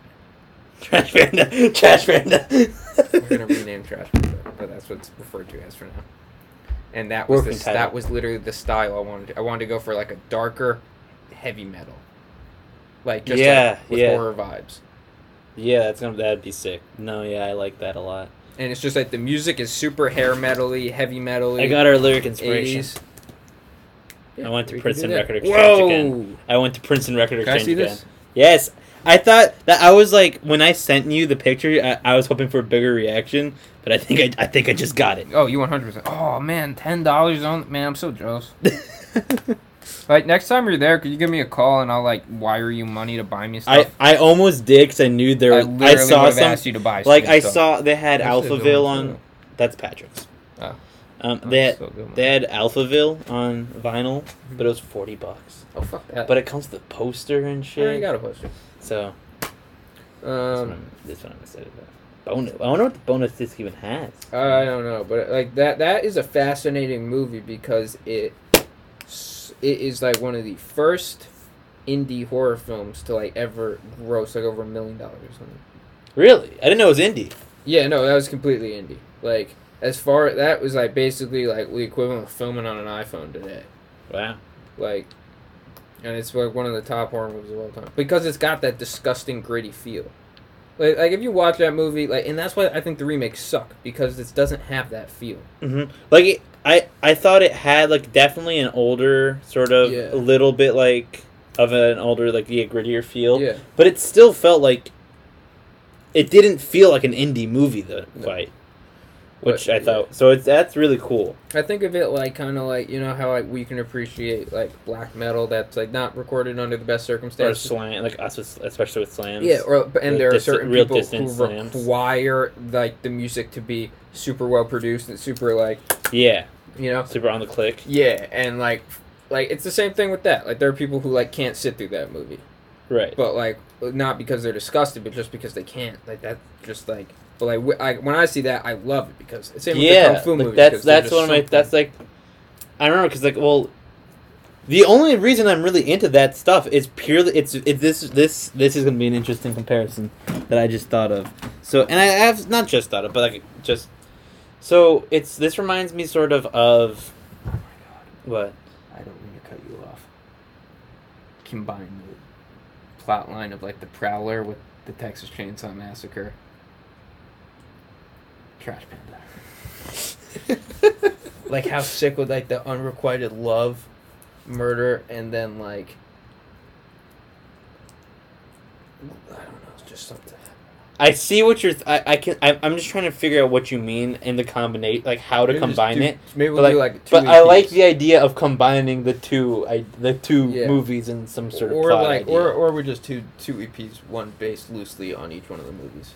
Trash Panda, [laughs] Trash Panda. We're gonna rename Trash Panda, but that's what it's referred to as for now. And that was the, that was literally the style I wanted. To, I wanted to go for like a darker, heavy metal, like just Yeah, like, with yeah. horror vibes. yeah, that's gonna that'd be sick. No, yeah, I like that a lot. And it's just like the music is super hair metally, heavy metally. I got our lyric inspiration. 80s. I went to we can Princeton. Record Exchange Whoa! again. I went to Princeton Record Can I Exchange see again. this? Yes, I thought that I was like when I sent you the picture, I, I was hoping for a bigger reaction, but I think I, I think I just got it. Oh, you 100%. Oh, man, $10 on. Man, I'm so jealous. [laughs] like, next time you're there, could you give me a call and I'll, like, wire you money to buy me I, stuff? I I almost did because I knew there I, was. I, literally saw would've some asked you to buy like I stuff. saw they had I'm Alphaville on. too. That's Patrick's. Oh. Um, I'm they had still doing they had Alphaville on vinyl, but it was forty bucks. Oh, fuck that. But it comes with a poster and I shit. already got a poster. So this, Um, one, this one I'm excited about. Bonus. I wonder what the bonus disc even has. I don't know, but like that that is a fascinating movie because it s- it is like one of the first indie horror films to like ever gross like over a million dollars or something. Really, I didn't know it was indie. Yeah, no, that was completely indie. Like as far that was like basically like the equivalent of filming on an iPhone today. Wow. Like and it's like one of the top horror movies of all time because it's got that disgusting gritty feel. Like, like if you watch that movie, like, and that's why I think the remakes suck because it doesn't have that feel. hmm Like it, I, I thought it had like definitely an older sort of Yeah. a little bit like of an older like yeah grittier feel. Yeah. But it still felt like it didn't feel like an indie movie though No. quite, which But, I thought. So it's that's really cool. I think of it like kind of like you know how like we can appreciate like black metal that's like not recorded under the best Or circumstances. slam like us with, especially with slams. Yeah, or and there are dis- certain people who slams. require like the music to be super well produced and super like yeah, you know super on the click. yeah and like like it's the same thing with that like there are people who like can't sit through that movie Right. but like not because they're disgusted but just because they can't like that just like but like wh- I, when I see that I love it because it's same with the yeah, kung fu like, movies that's that's one of my that's like I don't know because like well, the only reason I'm really into that stuff is purely it's it, this this this is gonna be an interesting comparison that I just thought of. So and I have not just thought of, but like just so it's this reminds me sort of of what I don't mean to cut you off. Combine the plot line of like the Prowler with the Texas Chainsaw Massacre. Trash Panda. [laughs] like how sick with like the unrequited love, murder, and then like I don't know, it's just something. I see what you're. I, I can. I, I'm just trying to figure out what you mean in the combinate, like how to Maybe combine do- it. Maybe But we'll like, do like two but I like the idea of combining the two, I, the two Yeah. movies in some sort of or plot like idea. or or we're just two two EPs, one based loosely on each one of the movies.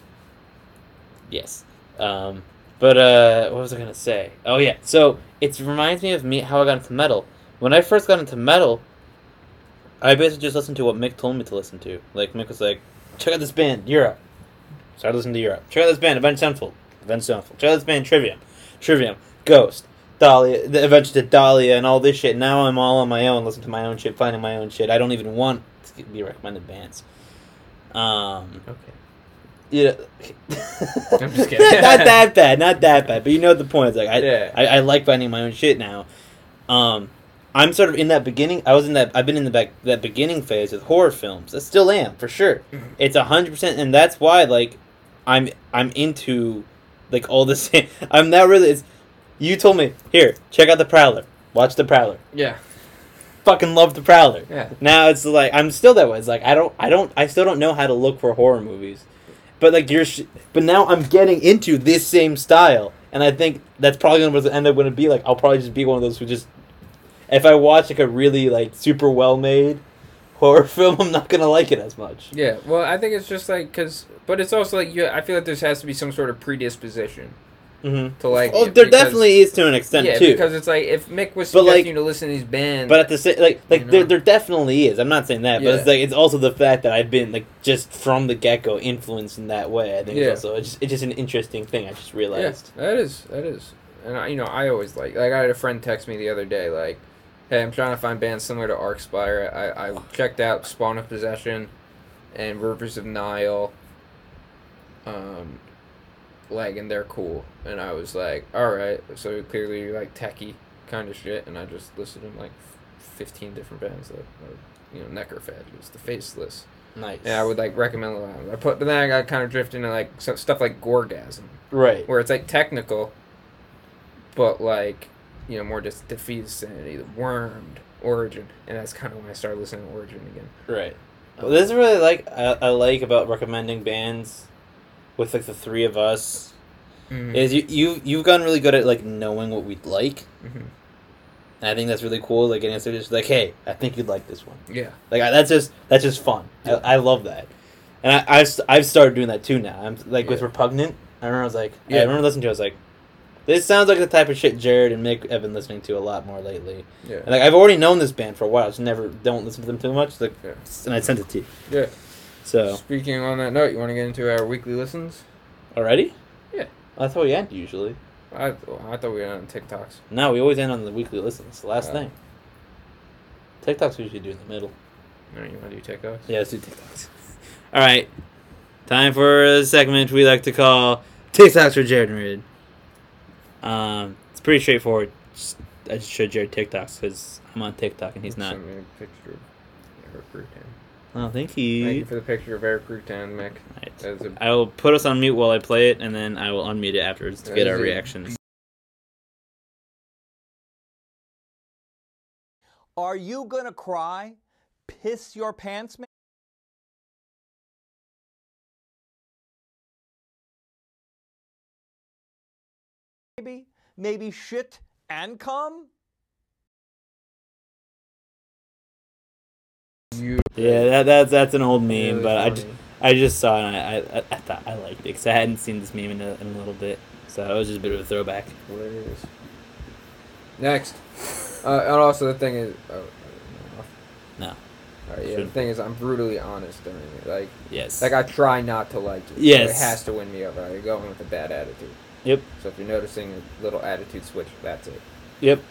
Yes. Um, but uh, what was I gonna say? Oh yeah. So it reminds me of me how I got into metal. When I first got into metal, I basically just listened to what Mick told me to listen to. Like Mick was like, "Check out this band, Europe." So I listened to Europe. This band, Avenged Sevenfold. Avenged Sevenfold. This band, Trivium. Trivium. Ghost. Dahlia. The Avenged to Dahlia and all this shit. Now I'm all on my own, listening to my own shit, finding my own shit. I don't even want to be recommended bands. Um, Okay. yeah. [laughs] I'm just [laughs] kidding. not that bad, not that bad. But you know the point. It's like I, Yeah. I, I like finding my own shit now. Um, I'm sort of in that beginning. I was in that. I've been in the back that beginning phase with horror films. I still am for sure. Mhm. It's a hundred percent, and that's why like I'm I'm into like all this. [laughs] I'm not really. It's, you told me here. Check out the Prowler. Watch the Prowler. Yeah. Fucking love the Prowler. Yeah. Now it's like I'm still that way. It's like I don't, I don't, I still don't know how to look for horror movies. But like you're, sh- but now I'm getting into this same style, and I think that's probably gonna end up going to be like I'll probably just be one of those who just, if I watch like a really like super well made horror [laughs] film, I'm not gonna like it as much. Yeah. Well, I think it's just like because, but it's also like you. I feel like there has to be some sort of predisposition Mm-hmm. to like. Oh, there because- definitely is to an extent Yeah, too. because it's like if Mick was But, like- suggesting you to listen to these bands, But at the same, like, like You know? there, there definitely is. I'm not saying that, but it's like it's also the fact that I've been like just from the get go influenced in that way. I think Yeah. it's also it's just, it's just an interesting thing. I just yeah, realized. that is that is, and I, you know I always like like I had a friend text me the other day like, hey, I'm trying to find bands similar to Archspire. I I checked out Spawn of Possession, and Rivers of Nihil. Um, like and they're cool, and I was like, all right, so clearly you like techie kind of shit, and I just listed them like. 15 different bands that are, you know, Necrophagist, The Faceless, Nice. Yeah, I would like recommend a lot. I put, but then I got kind of drifted into like stuff like Gorgasm, right. where it's like technical, but like you know more just Defeated Sanity, the Wormed, Origin, and that's kind of when I started listening to Origin again. Right. Well, this is really like I, I like about recommending bands with like the three of us Mm-hmm. is you you you've gotten really good at like knowing what we'd like. Mhm. And I think that's really cool. Like getting us just like, hey, I think you'd like this one. Yeah, Like I, that's just that's just fun. Yeah. I, I love that, and I I've, I've started doing that too now. I'm like with repugnant. I remember I was like, Yeah. I remember listening to. it, I was like, this sounds like the type of shit Jared and Mick have been listening to a lot more lately. yeah, And like I've already known this band for a while. Just never don't listen to them too much. Like, Yeah. and I sent it to you. yeah. So Speaking on that note, you want to get into our weekly listens? already? Yeah. I thought we end usually. I I thought we were on TikToks. No, we always end on the weekly listens. The last Oh. thing. TikToks we usually do in the middle. No, you want to do TikToks? Yeah, let's do TikToks. [laughs] All right, time for a segment we like to call TikToks for Jared and Reed. Um, it's pretty straightforward. Just, I just showed Jared TikToks because I'm on TikTok and he's not. Send me a picture of Erik Rutan. Oh, thank Thank you you. for the picture of Erik Rutan, Mick. Right. That's a I will put us on mute while I play it, and then I will unmute it afterwards to That get our a- reactions. Are you gonna cry? Piss your pants, man? Maybe, maybe shit and cum? Yeah, that, that's that's an old meme, Really but I just I just saw it and I I, I thought I liked it because I hadn't seen this meme in a, in a little bit, so it was just a bit of a throwback. Hilarious. Next, uh, and also the thing is, oh, No. All right, yeah. The thing is, I'm brutally honest during it. Like, Yes. like I try not to like it. so Yes. it has to win me over. I go in with a bad attitude. Yep. So if you're noticing a little attitude switch, that's it. Yep.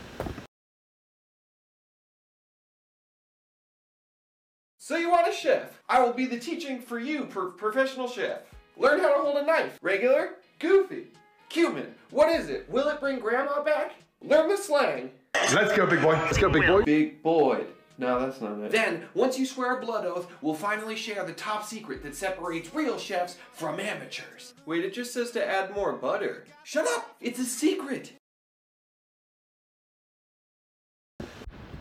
So you want a chef? I will be the teaching for you, pro- professional chef. Learn how to hold a knife. Regular, goofy, Cuban. What is it? Will it bring grandma back? Learn the slang. Let's go, big boy. Let's go, big boy. Big boy. No, that's not it. Then, once you swear a blood oath, we'll finally share the top secret that separates real chefs from amateurs. Wait, it just says to add more butter. Shut up! It's a secret!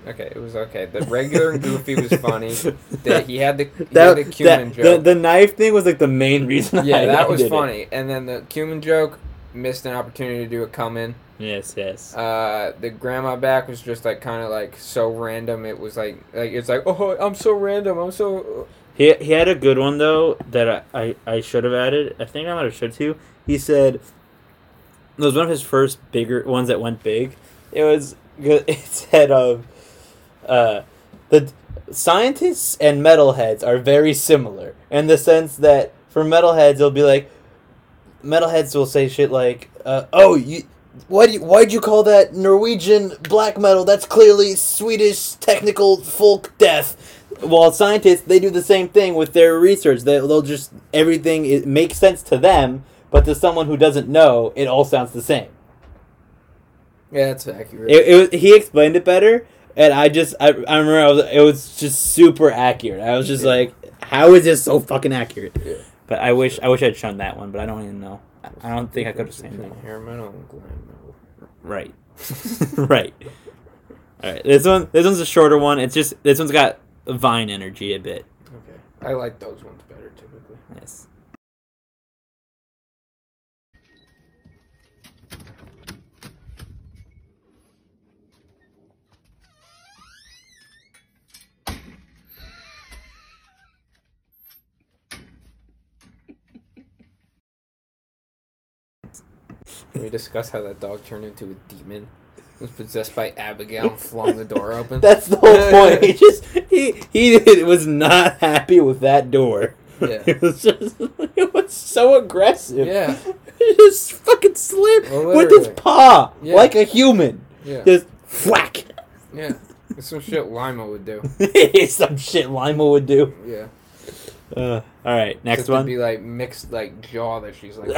Okay, it was okay. The regular and goofy was funny. [laughs] That he had the he That, had the cumin that- joke. the, the knife thing was like the main reason. yeah, I that was did it. funny. And then the cumin joke missed an opportunity to do a come in. Yes, yes. Uh, the grandma back was just like kind of like so random. It was like like it's like oh I'm so random. I'm so He, he had a good one though that I, I, I should have added. I think I might have should too. He said it was one of his first bigger ones that went big. It was good. [laughs] It said um, uh, the scientists and metalheads are very similar in the sense that for metalheads they'll be like metalheads will say shit like uh, oh you. Why do you, why'd you call that Norwegian black metal? That's clearly Swedish technical folk death while scientists they do the same thing with their research they, they'll just everything it makes sense to them but to someone who doesn't know it all sounds the same yeah that's accurate. it, it was, he explained it better and i just i, I remember I was, it was just super accurate i was just Yeah. like how is this so fucking accurate Yeah. but i wish i wish i'd shown that one but i don't even know i, don't think i could have seen that hair metal and glam metal. right. [laughs] Right. All right this one this one's a shorter one. It's just this one's got vine energy a bit. Okay, I like those ones better typically. yes Can we discuss how that dog turned into a demon? Was possessed by Abigail and flung the door [laughs] open. That's the whole [laughs] point. He just he he [laughs] was not happy with that door. Yeah. It was just it was so aggressive. Yeah. He just fucking slipped Well, with his paw Yeah. like a human. Yeah. Just whack. Yeah. It's some shit Lima would do. Some shit Lima would do. Yeah. Uh, all right, next Except one. be like mixed like jaw that she's like.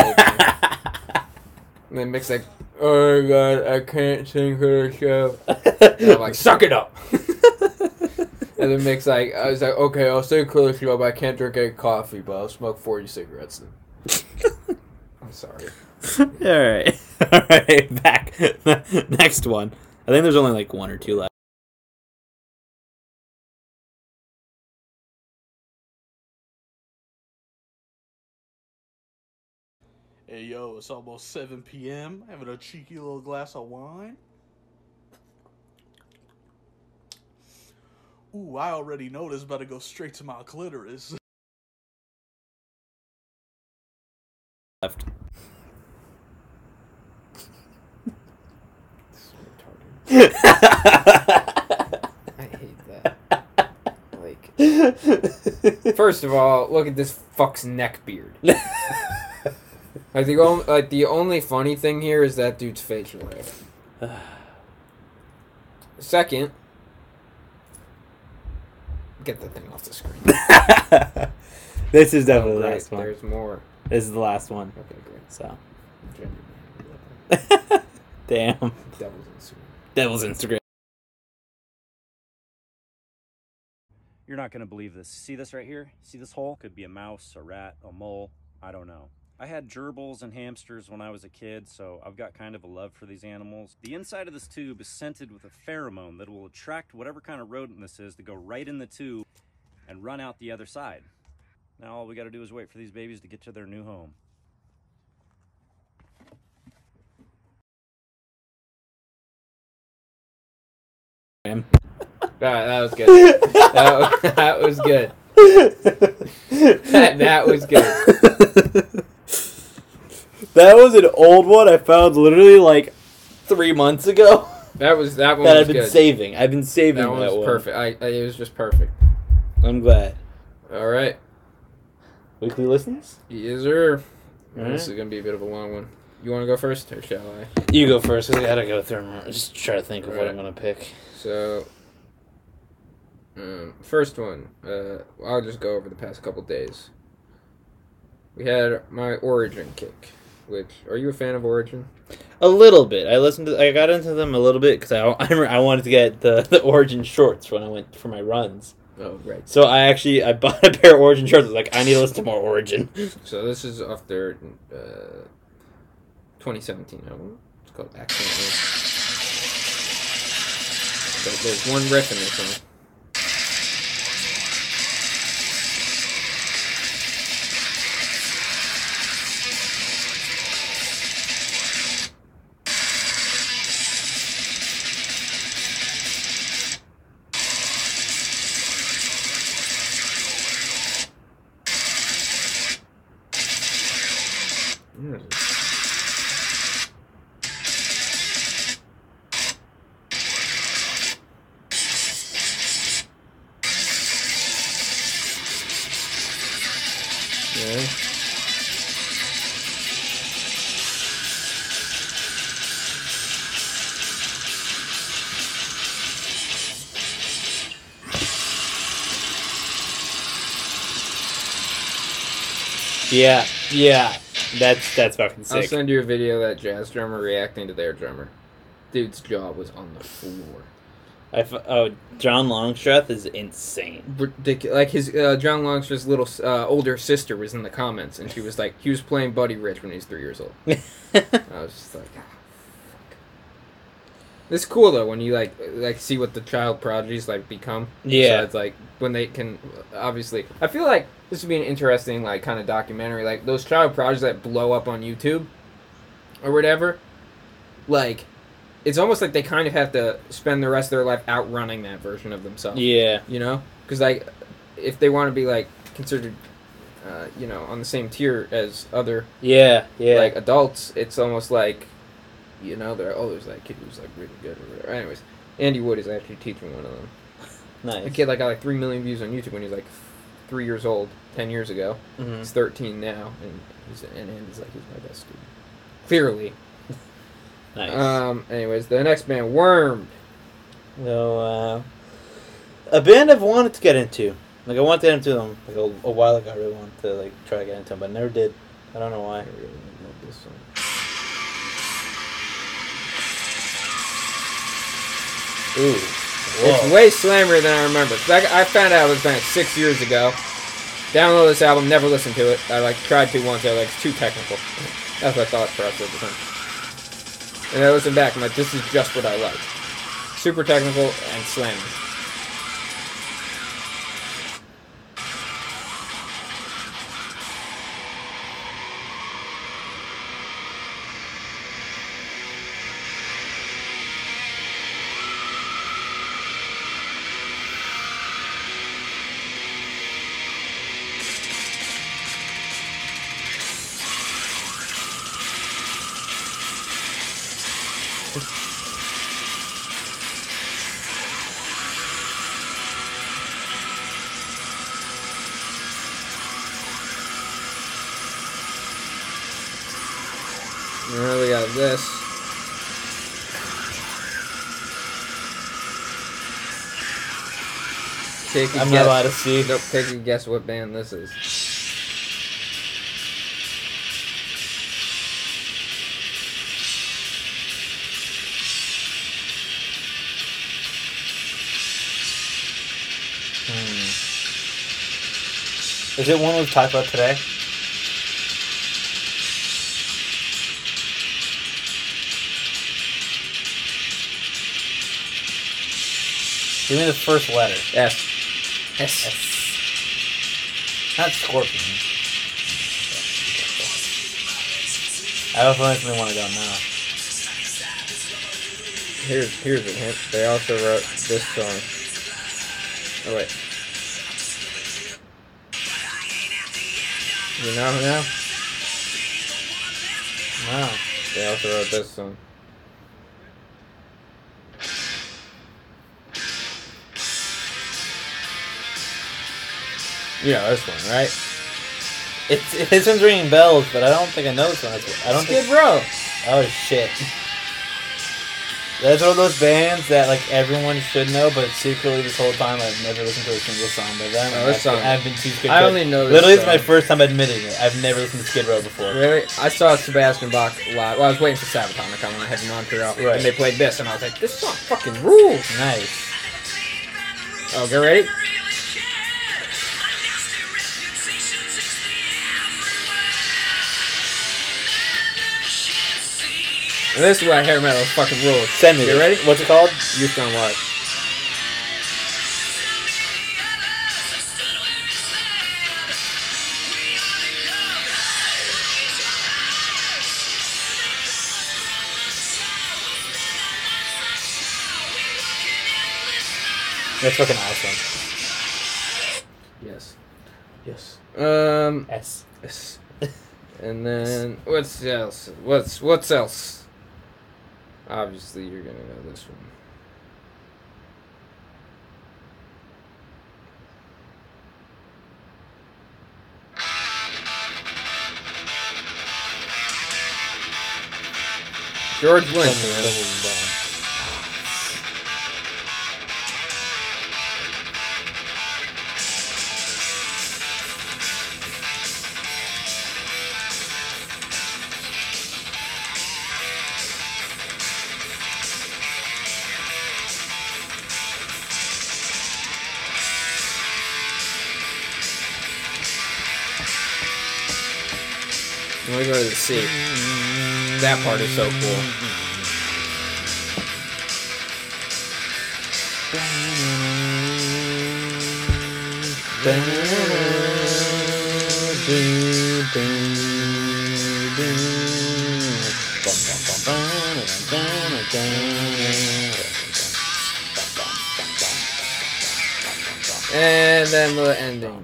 And then mixed like Oh god, I can't sing for the show. [laughs] And I'm like, suck it up. [laughs] and then mix like I was like, okay, I'll sing for the show, but I can't drink any coffee, but I'll smoke forty cigarettes then. [laughs] I'm sorry. all right, all right, back. next one. I think there's only like one or two left. Hey yo, it's almost 7 p.m. Having a cheeky little glass of wine. Ooh, I already know this about to go straight to my clitoris. [laughs] Left. [laughs] I hate that. Like, [laughs] first of all, look at this fuck's neck beard. Like the only, like the only funny thing here is that dude's facial hair. [sighs] Second, get the thing off the screen. [laughs] this is definitely Oh, the last one. There's more. This is the last one. Okay, great. So, [laughs] damn. Devil's in suit. Devil's Instagram. You're not going to believe this. See this right here? See this hole? Could be a mouse, a rat, a mole. I don't know. I had gerbils and hamsters when I was a kid, so I've got kind of a love for these animals. The inside of this tube is scented with a pheromone that will attract whatever kind of rodent this is to go right in the tube and run out the other side. Now all we got to do is wait for these babies to get to their new home. [laughs] Alright, that was good. that, was, [laughs] that was good. [laughs] That, that was good. That was an old one I found literally like three months ago That was that one that I've been good. saving. I've been saving that one That was one. perfect. I, I it was just perfect. I'm glad. All right, Weekly listens? yes sir. This is gonna be a bit of a long one. You want to go first, or shall I? You go first because I gotta go through them. Just try to think of what I'm gonna pick. So, um, first one. Uh, I'll just go over the past couple days. We had my origin kick, which are you a fan of Origin? A little bit. I listened to. I got into them a little bit because I, [laughs] I I wanted to get the the Origin shorts when I went for my runs. Oh right. So I actually I bought [laughs] a pair of Origin shorts. I was like, I need to listen to more Origin. [laughs] So this is off their uh, 2017 album. It's called Accidentally. So there's one riff in this song. Yeah, yeah. That's that's fucking sick. I'll send you a video of that jazz drummer reacting to their drummer. Dude's jaw was on the floor. I f- oh, John Longstreth is insane. Ridiculous. Like his uh, John Longstreth's little uh, older sister was in the comments, and she was like, he was playing Buddy Rich when he was three years old. [laughs] I was just like, ah, fuck. It's cool though when you like like see what the child prodigies like become. Yeah. so it's like when they can obviously. I feel like this would be an interesting like kind of documentary, like those child prodigies that blow up on YouTube or whatever. Like, it's almost like they kind of have to spend the rest of their life outrunning that version of themselves. Yeah. You know, because like if they want to be like considered. Uh, you know, on the same tier as other Yeah, yeah. like adults, it's almost like, you know, they're oh, there's that kid who's like really good or whatever. Anyways, Andy Wood is actually teaching one of them. nice. A kid like got like three million views on YouTube when he's like three years old, ten years ago. Mhm. He's thirteen now, and he's and Andy's like he's my best student. Clearly. Nice. Um. Anyways, the next band, Worm. So, uh, a band I've wanted to get into. Like I wanted to get into them like a, a while ago. I really wanted to like try to get into them, but I never did. I don't know why. I really love this song. Ooh. It's way slammier than I remember. I, I found out it was band six years ago. Download this album, never listened to it. I like tried to once. I was like, it's too technical. That's what I thought for us at the time. And I listened back. I'm like, this is just what I like. Super technical and slamming. And then we got this. Take a I'm guess. not allowed to see. Nope, take a guess what band this is. Hmm. Is it one we've talked about today? Give me the first letter. S. S. S. Not Scorpion. I also instantly want to go now. Here's here's a hint. They also wrote this song. Oh wait. You know now? Wow. They also wrote this song. Yeah, this one, right? It's this one's ringing bells, but I don't think I know this one. I don't Skid think. Row. Oh shit! That's one of those bands that like everyone should know, but secretly this whole time I've never listened to a single song by them. Oh, this I've, song- I've been too scared. I to- only know this Literally, it's my first time admitting it. I've never listened to Skid Row before. Really? I saw Sebastian Bach live. Well, I was waiting for Sabaton to come when I had Montreal, Right. and they played this, and I was like, "This song fucking rules." Nice. Oh, get ready. This is why hair metal fucking rules. Send me. You ready? What's it called? Youth Gone Wild. That's fucking awesome. Yes. Yes. Um. S. yes. [laughs] And then what's else? What's what's else? Obviously, you're gonna know this one. George Lynch, to the C. That part is so cool. And then the ending.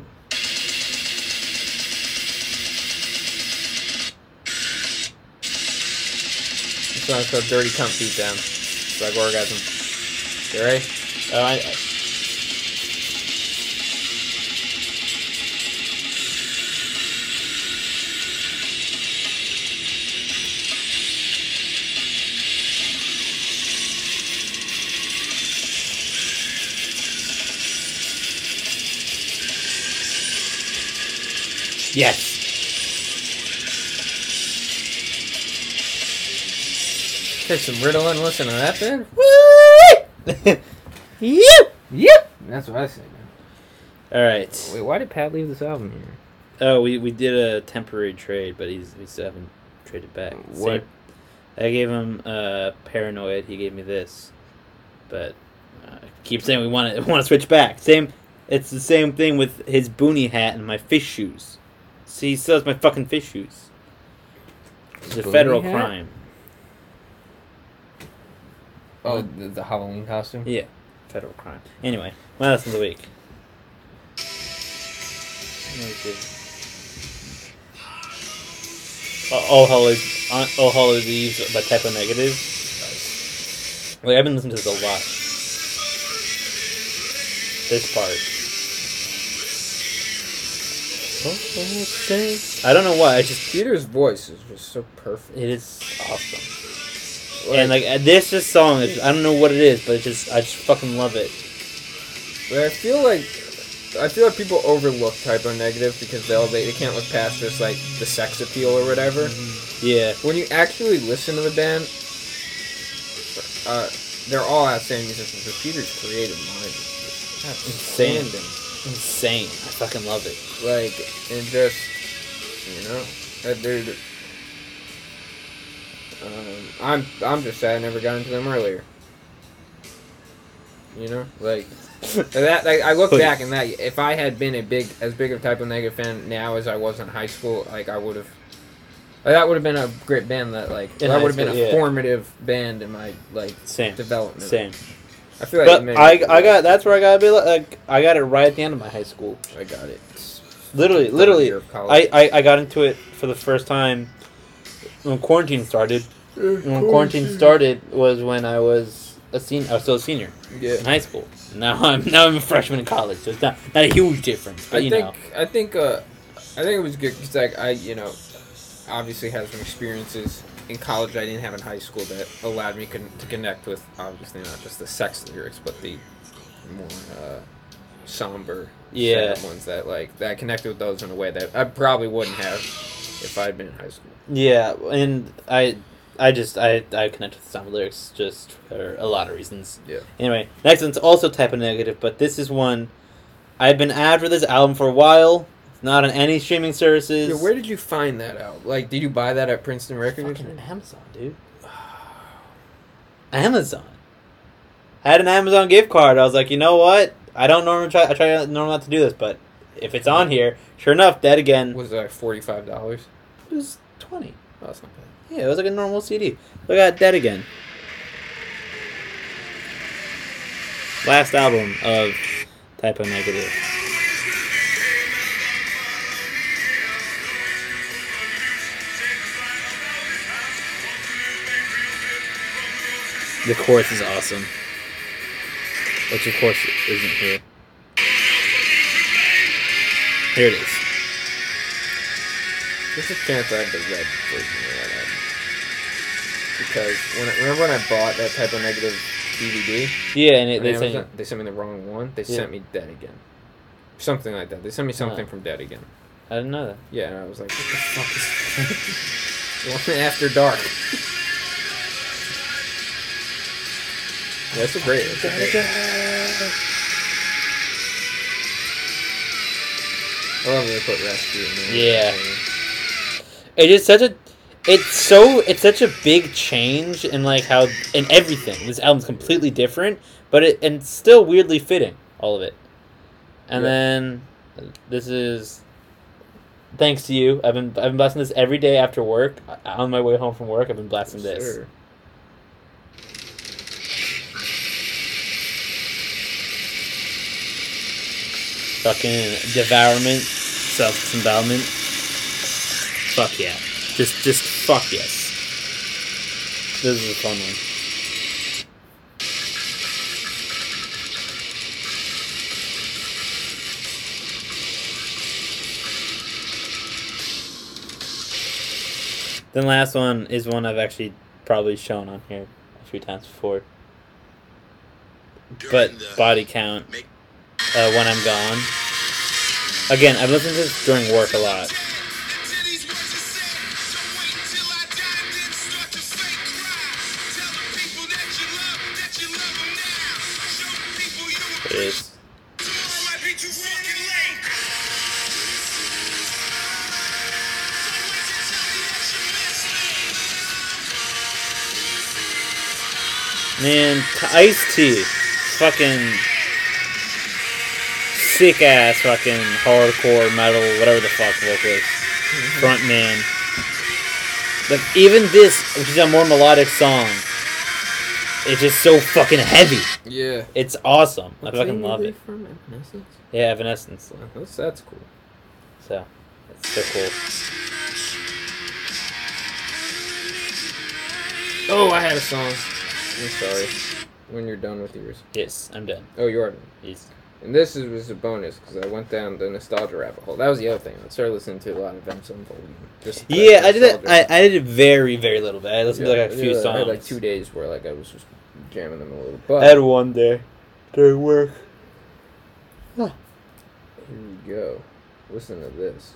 This song's called Dirty Cunt Beatdown. It's like orgasm. You ready? Oh, I, I- yes. Take some Ritalin and listen to that then? yep. Yep! That's what I say, man. All right. Wait, why did Pat leave this album here? Oh, we, we did a temporary trade, but he's we still haven't traded back. What? Same- I gave him uh, paranoid. He gave me this, but uh, I keep saying we want to want to switch back. Same. It's the same thing with his boonie hat and my fish shoes. See, he still has my fucking fish shoes. It's a federal hat? crime. Oh, oh, the, the Halloween costume? Yeah, federal crime. Anyway, my lesson of the week. Let me see. All Hallows, All Hallows Eve by Type O Negative. Like I've been listening to this a lot. This part. I don't know why. I just Peter's voice is just so perfect. it is awesome. And like uh, this this song, I don't know what it is, but it just I just fucking love it. But I feel like I feel like people overlook Type O Negative because they'll they, they can't look past just like the sex appeal or whatever. Yeah. When you actually listen to the band, uh, they're all outstanding musicians. But Peter's creative mind is Insane. Insane. I fucking love it. Like and just you know that dude. Um, I'm I'm just sad I never got into them earlier. You know, like [laughs] that. Like, I look Please. back and that if I had been a big as big of Type O Negative fan now as I was in high school, like I would have. Like, that would have been a great band that like In that would have been a yeah. formative band in my like Same. development. Same. I feel like But I, I got that's where I got to be like I got it right at the end of my high school. I got it. Literally, literally, year of college. I, I I got into it for the first time when quarantine started. When quarantine started was when I was a senior. I was still a senior Yeah. in high school. Now [laughs] I'm now I'm a freshman in college, so it's not not a huge difference. But I you think know, I think uh, I think it was good because like I you know obviously had some experiences in college I didn't have in high school that allowed me con- to connect with obviously not just the sex lyrics, but the more uh, somber, Yeah. ones that like that I connected with those in a way that I probably wouldn't have if I'd been in high school. Yeah, and I, I just I I connect with some lyrics just for a lot of reasons. Yeah. Anyway, next one's also Type O Negative, but this is one I've been after this album for a while. It's not on any streaming services. Yeah, where did you find that out? Like, did you buy that at Princeton Records? or Fucking? Amazon, dude. [sighs] Amazon. I had an Amazon gift card. I was like, you know what? I don't normally try. I try normally not to do this, but if it's on here, sure enough, Dead Again Was it like forty five dollars? it was twenty. Oh, that's not bad. Yeah, it was like a normal CD. Look at Dead Again. Last album of Type O Negative. The chorus is awesome. Which of course isn't here. Here it is. There's a chance I have the red version of that. Because when I, remember when I bought that Type O Negative DVD, Yeah, and it, they Amazon, say they sent me the wrong one. They Yeah. sent me Dead Again, something like that. They sent me something from Dead Again. I didn't know that. Yeah, and I was like, what the fuck is [laughs] one after dark? That's a great. It's a great. I love when they put rescue in there. Yeah. It is such a it's so it's such a big change in like how in everything. This album's completely different, but it and still weirdly fitting, all of it. And Yeah. then this is thanks to you. I've been I've been blasting this every day after work. Uh, on my way home from work, I've been blasting this. Sure. Fucking devourment, self disembowelment. Fuck yeah. Just just fuck yes. This is a fun one. Then last one is one I've actually probably shown on here a few times before. But body count uh, when I'm gone. Again, I've listened to this during work a lot. Is. Man, Ice T, fucking sick ass fucking hardcore metal, whatever the fuck vocalist, mm-hmm. front man. Like even this, which is a more melodic song, it's just so fucking heavy. Yeah. It's awesome. I fucking love it. From Evanescence? Yeah, Evanescence. Oh, That's that's cool. So it's so cool. Oh, I had a song. I'm sorry. When you're done with yours. Yes, I'm done. Oh, you are done. Yes. And this is, was a bonus because I went down the nostalgia rabbit hole. That was the other thing. I started listening to a lot of M Volume. Just Yeah, I did that. I, I did it very, very little bit. I listened to like a few yeah, songs. I had like two days where like I was just jamming them a little. I had one day during work. here we go. Listen to this.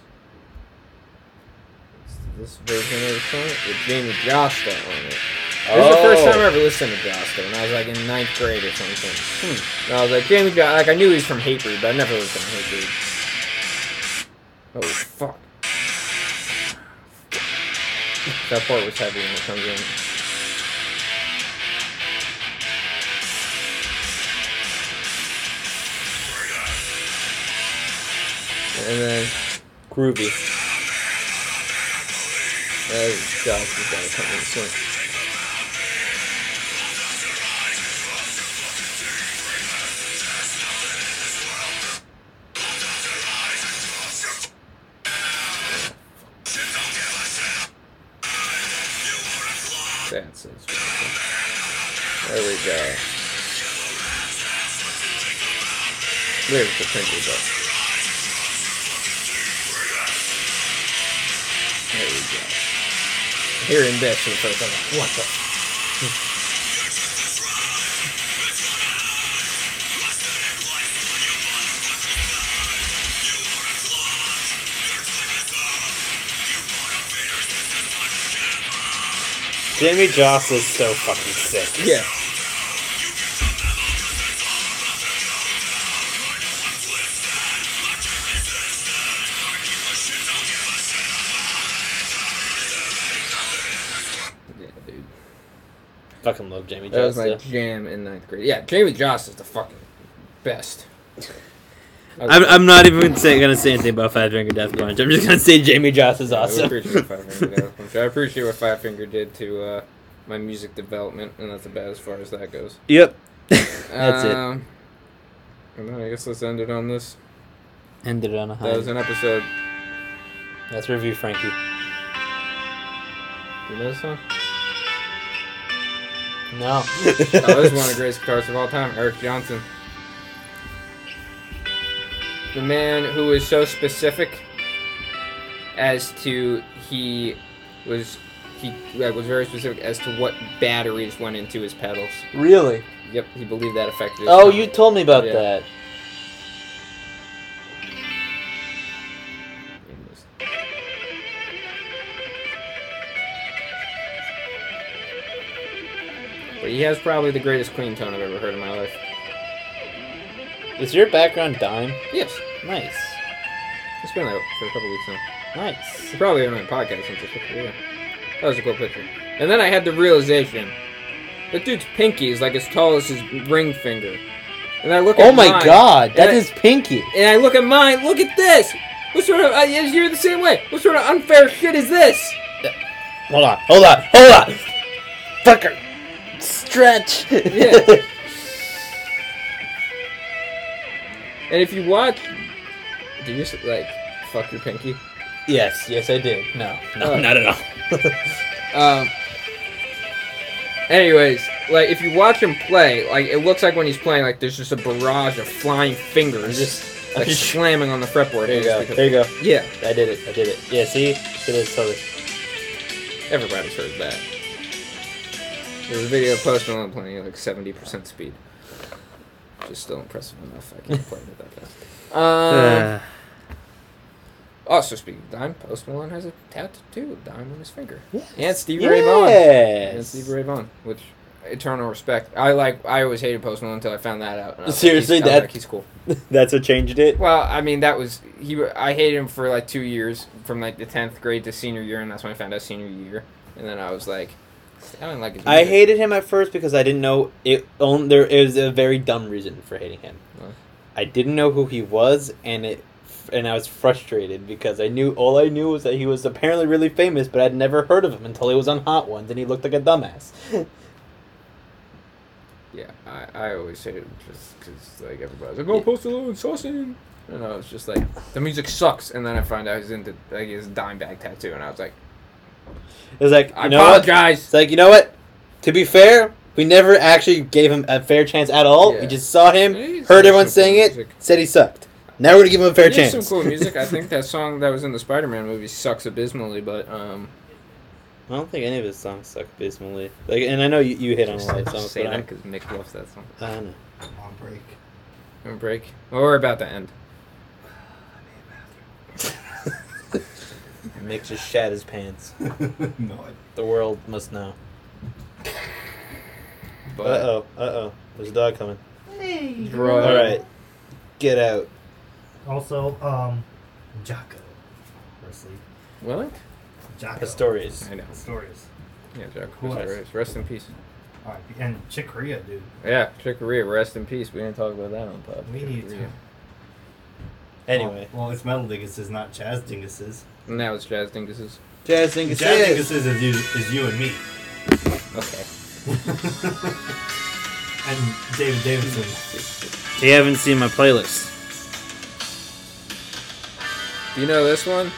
It's this version of the song with Jamey Jasta on it. This is the first Oh. time I ever listened to Jasta, and I was like in ninth grade or something. Hmm. And I was like, Jamey Jasta, like I knew he was from Hatebreed, but I never listened to Hatebreed. Oh fuck. [sighs] That part was heavy when it comes in. And then Groovy. uh, Josh has got to come in soon. It. There we go. There's the printer book. There we go. hearing this for the first time. like, What the? Jamey Jasta is so fucking sick. Yeah, Fucking love Jamey That was Jasta. my though. jam in ninth grade. Yeah, Jamey Jasta is the fucking best. I was- [laughs] I'm, I'm not even gonna say, gonna say anything about Five Finger Death Punch. I'm just gonna say Jamey Jasta is I awesome. appreciate Five Finger Death [laughs] Punch. I appreciate what Five Finger did to uh, my music development, and that's about as far as that goes. yep. [laughs] That's it. um, And then I guess let's end it on this. Ended on a high. That was an episode. Let's review Frankie. You know this song? No. oh, this is one of the greatest guitarists of all time, Eric Johnson. The man who was so specific as to he was he was very specific as to what batteries went into his pedals. Really? Yep, he believed that affected. His Oh, you told me about Yeah. that. He has probably the greatest clean tone I've ever heard in my life. Is your background dime? Yes, Nice. it's been out for a couple weeks now. Nice. You probably on my podcast since this picture. Yeah, that was a cool picture. And then I had the realization, that dude's pinky is like as tall as his ring finger. And I look at Oh my mine, god, that I- is Pinky. And I look at mine. Look at this. What sort of? Uh, you're the same way. What sort of unfair shit is this? Hold on, hold on, hold on. Fucker. Stretch. Yeah. [laughs] And if you watch, do you like fuck your pinky? yes, yes, I did. No, no, Oh. not at all. [laughs] Um. Anyways, like if you watch him play, like it looks like when he's playing, like there's just a barrage of flying fingers, just [laughs] like slamming on the fretboard. There you go. because- There you go. Yeah, I did it. I did it. Yeah, see? It is totally. everybody's heard that. There's a video of Post Malone playing at like 70% speed. Which is still impressive enough. I can't play it that fast. Um, also, speaking of Dime, Post Malone has a tattoo of Dime on his finger. And Stevie Ray Vaughan. And Yes. Stevie Ray Vaughan, which eternal respect. I like. I always hated Post Malone until I found that out. and was like, Seriously, he's, that- like, he's cool. [laughs] That's what changed it. Well, I mean, that was he. I hated him for like two years, from like the tenth grade to senior year, and that's when I found out senior year. And then I was like, I don't like his. I hated him at first because I didn't know it. On there is a very dumb reason for hating him. I didn't know who he was, and it, and I was frustrated because I knew all I knew was that he was apparently really famous, but I'd never heard of him until he was on Hot Ones, and he looked like a dumbass. [laughs] Yeah, I, I always hated him just because like everybody's like, oh, Post a Malone, saucing. And I was just like, the music sucks. And then I find out he's into like his Dimebag tattoo, and I was like, It was like, I you know what? apologize. It's like, you know what? To be fair, we never actually gave him a fair chance at all. Yeah. We just saw him, He's heard everyone some cool saying it, music. said he sucked. Now we're gonna give him a fair He chance. some cool music. I think [laughs] that song that was in the Spider-Man movie sucks abysmally, but um, I don't think any of his songs suck abysmally. Like, and I know you, you hit on a lot of songs, say that I'm, because Mick loves that song. I don't know. On break. On break. Well, we're about to end. Mick just shat his pants. [laughs] no, I, The world must know. But Uh oh, uh oh. There's a dog coming. Drug. All right, get out. also, um, Jaco. Wesley. What? Jaco. Pastorius. I know. Stories. Yeah, Jack. Who else? Rest, rest in peace. Alright, and Chick Corea, dude. Yeah, Chick Corea, rest in peace. We didn't talk about that on pod. We Chick need Corea. to. Anyway, Well, well, it's Metal Dinguses, not Chaz Dinguses. And now it's Jazz Dingus's. Jazz Dingus. Chaz Dinguses is you, is you and me. Okay. [laughs] and David Davidson. You haven't seen my playlist. Do you know this one?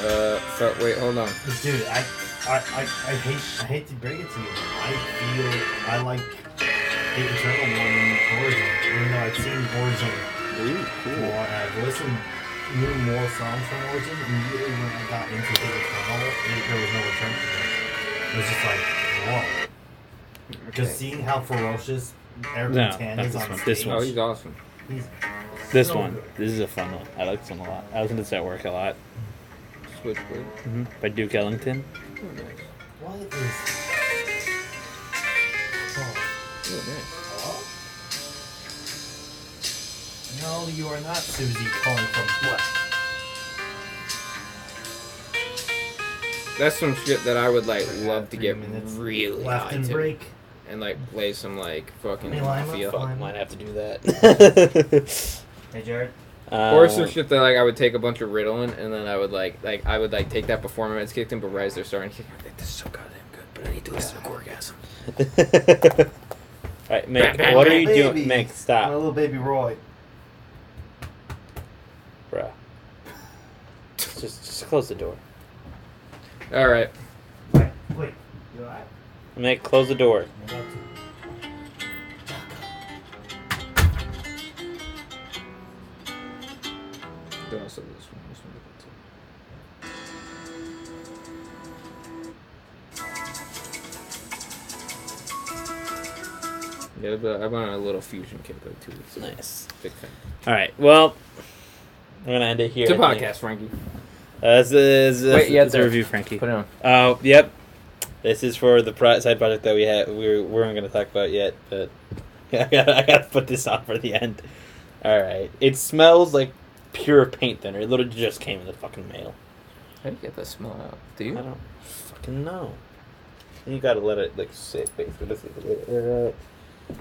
Uh, so, wait, hold on. Dude, I, I, I, I hate I hate to break it to you. I feel I like Hate Eternal more than Origin, even though I've seen Origin Ooh, more. and I've listened knew more songs from Origin, immediately when I got into Hate Eternal, it, there was no return from it. It was just like, whoa. Because seeing how ferocious Erik No, Tan not is this on one. stage. This one. Oh, he's awesome. He's This so one. good. This is a fun one. I like this one a lot. I listen to this at work a lot. Switchblade. hmm By Duke Ellington. Oh, nice. What is. Nice. No, you are not Susie calling from what? That's some shit that I would like love to Three get minutes really Left high and to. break. and like play some like fucking Hey, Lima, mafia. fuck. Fuck, might have to do that. [laughs] Hey, Jared. Or some Um, shit that like I would take a bunch of Ritalin and then I would like like I would like take that before my meds kicked in, but right as they're starting to kick, in, I'm like, this is so goddamn good, but I need to listen to orgasm. [laughs] Alright, Mick, Bam, bam, what are bam, you baby. doing? Mick, Stop. My stop. little baby Roy. Bruh. Just, just close the door. All right, Wait, wait. You alright? Mick, close the door. I'm about to. Yeah, but I went on a little fusion kick like two weeks ago. Nice. Big fan. Alright, well, I'm gonna end it here. It's a podcast, Frankie. Uh, this is this, Wait, yeah, it's a review, Frankie. Put it on. Oh, yep. This is for the pro- side project that we had. We were, we weren't going to talk about yet, but [laughs] I gotta, I gotta put this on for the end. All right. It smells like pure paint thinner. It literally just came in the fucking mail. How do you get that smell out? Do you? I don't fucking know. You gotta let it like sit. Basically, this is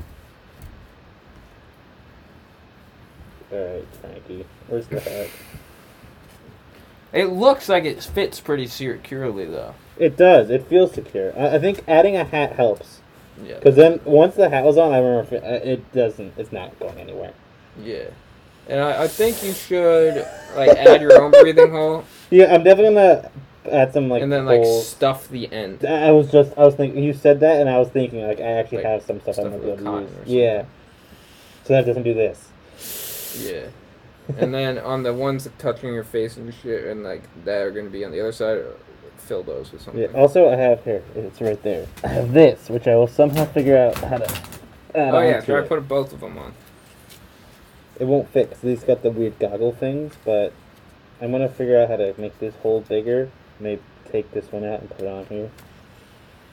it. All right, Frankie. Where's the hat? It looks like it fits pretty securely though. It does. It feels secure. I, I think adding a hat helps. Yeah. Because then once the hat was on, I remember it, uh, it doesn't. It's not going anywhere. Yeah. And I, I think you should like add your own breathing hole Yeah, I'm definitely gonna add some like. and then like stuff the end. I was just I was thinking you said that and I was thinking like I actually Like, have some stuff, stuff I'm gonna be able to use. Yeah. So that doesn't do this. Yeah. and then on the ones that touching your face and shit and like that are gonna be on the other side, fill those with something. Yeah. Also, I have here. It's right there. I have this, which I will somehow figure out how to. Add oh yeah, try it. put both of them on. It won't fit because these got the weird goggle things, but I'm gonna figure out how to make this hole bigger. Maybe take this one out and put it on here.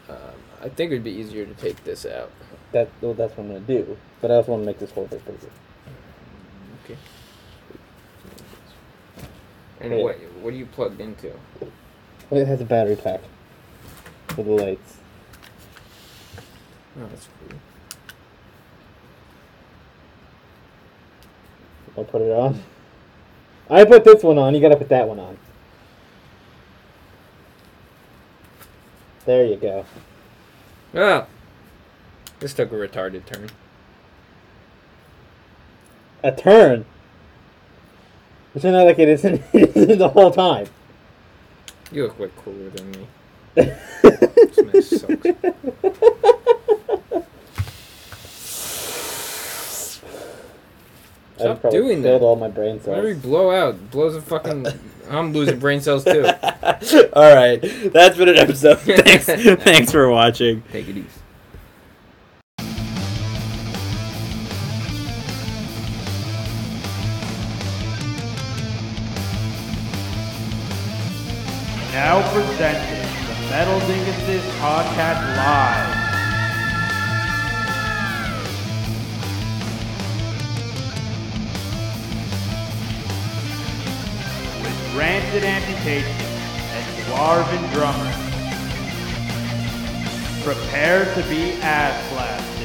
Um, I think it'd be easier to take this out. That well, that's what I'm gonna do. But I also want to make this whole bit bigger. Okay. And Yeah. what what are you plugged into? Well, it has a battery pack for the lights. Oh, that's cool. I'll put it on. I put this one on. You gotta put that one on. There you go. Ah, this took a retarded turn. A turn. It's not like it isn't, [laughs] it isn't the whole time. You look way cooler than me. this man sucks. Stop doing that. all my brain Whenever you cells. blow out, blows a fucking. I'm losing brain cells too. [laughs] all right, that's been an episode. [laughs] Thanks, thanks for watching. Take it easy. Now presenting the Metal Dinguses Podcast Live. Rancid Amputation and Dwarven Drummer. Prepare to be ass slapped.